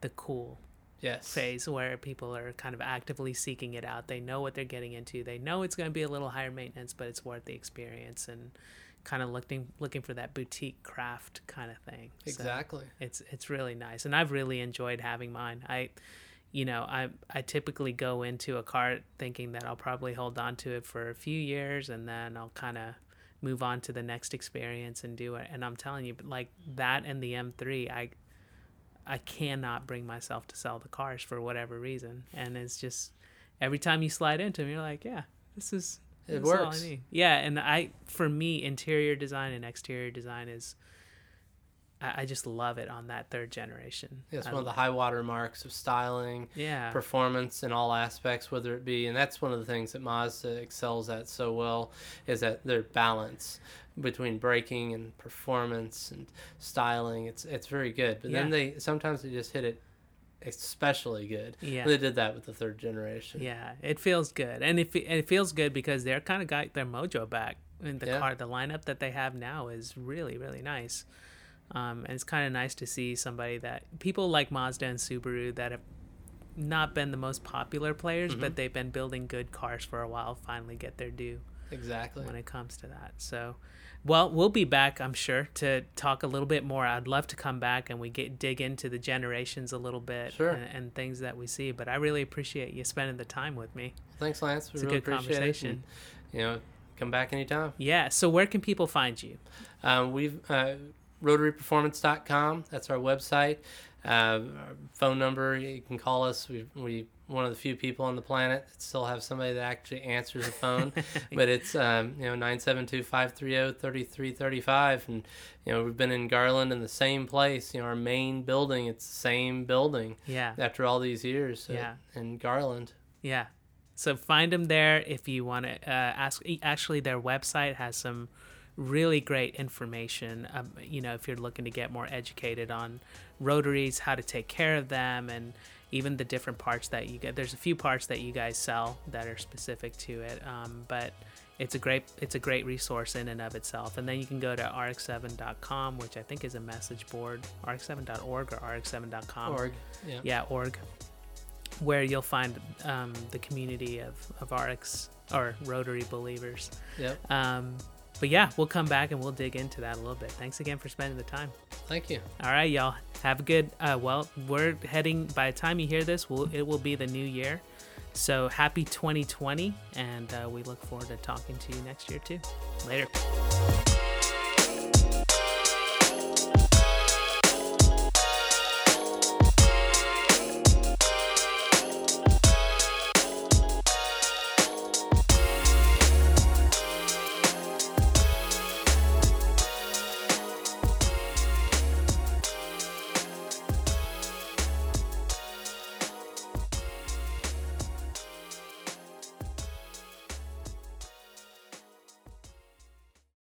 the cool yes phase where people are kind of actively seeking it out. They know what they're getting into. They know it's going to be a little higher maintenance, but it's worth the experience and kind of looking looking for that boutique craft kind of thing. So exactly it's it's really nice, and I've really enjoyed having mine. I, you know, I I typically go into a car thinking that I'll probably hold on to it for a few years, and then I'll kind of move on to the next experience and do it. And I'm telling you, like that and the M3, I I cannot bring myself to sell the cars for whatever reason, and it's just every time you slide into them, you're like, yeah, this is It That's all I works. Yeah, and I for me interior design and exterior design is I, I just love it on that third generation. It's I one of the high water marks of styling, yeah performance in all aspects, whether it be, and that's one of the things that Mazda excels at so well, is that their balance between braking and performance and styling. It's it's very good. But then they sometimes they just hit it especially good. Yeah. They did that with the third generation. Yeah, it feels good, and it it feels good because they're kind of got their mojo back. in the Yeah. car, the lineup that they have now is really really nice. Um, and it's kind of nice to see somebody that people like Mazda and Subaru that have not been the most popular players, Mm-hmm. but they've been building good cars for a while. Finally, get their due Exactly. when it comes to that. So, well, we'll be back, I'm sure, to talk a little bit more. I'd love to come back and we get dig into the generations a little bit Sure. and, and things that we see. But I really appreciate you spending the time with me. Thanks, Lance. We It's a good conversation. it. and, you know, come back anytime. Yeah. So where can people find you? Um, we've uh, rotaryperformance.com. That's our website. Uh, our phone number. You can call us. We we one of the few people on the planet that still have somebody that actually answers the phone. but it's um, you know 972-530-3335 and you know we've been in Garland in the same place. You know our main building. It's the same building Yeah. after all these years. uh, Yeah. In Garland. Yeah. So find them there if you want to uh, ask. Actually, their website has some really great information. Um, you know, if you're looking to get more educated on rotaries, how to take care of them, and even the different parts that you get. There's a few parts that you guys sell that are specific to it, um, but it's a great it's a great resource in and of itself. And then you can go to rx7.com, which I think is a message board, rx7.org or rx7.com Org. Yeah. yeah org where you'll find um, the community of, of rx or rotary believers Yep. um, but yeah we'll come back and we'll dig into that a little bit. Thanks again for spending the time. Thank you. all right y'all. Have a good uh, well we're heading by the time you hear this we'll, it will be the new year. So happy 2020 and uh, we look forward to talking to you next year too. Later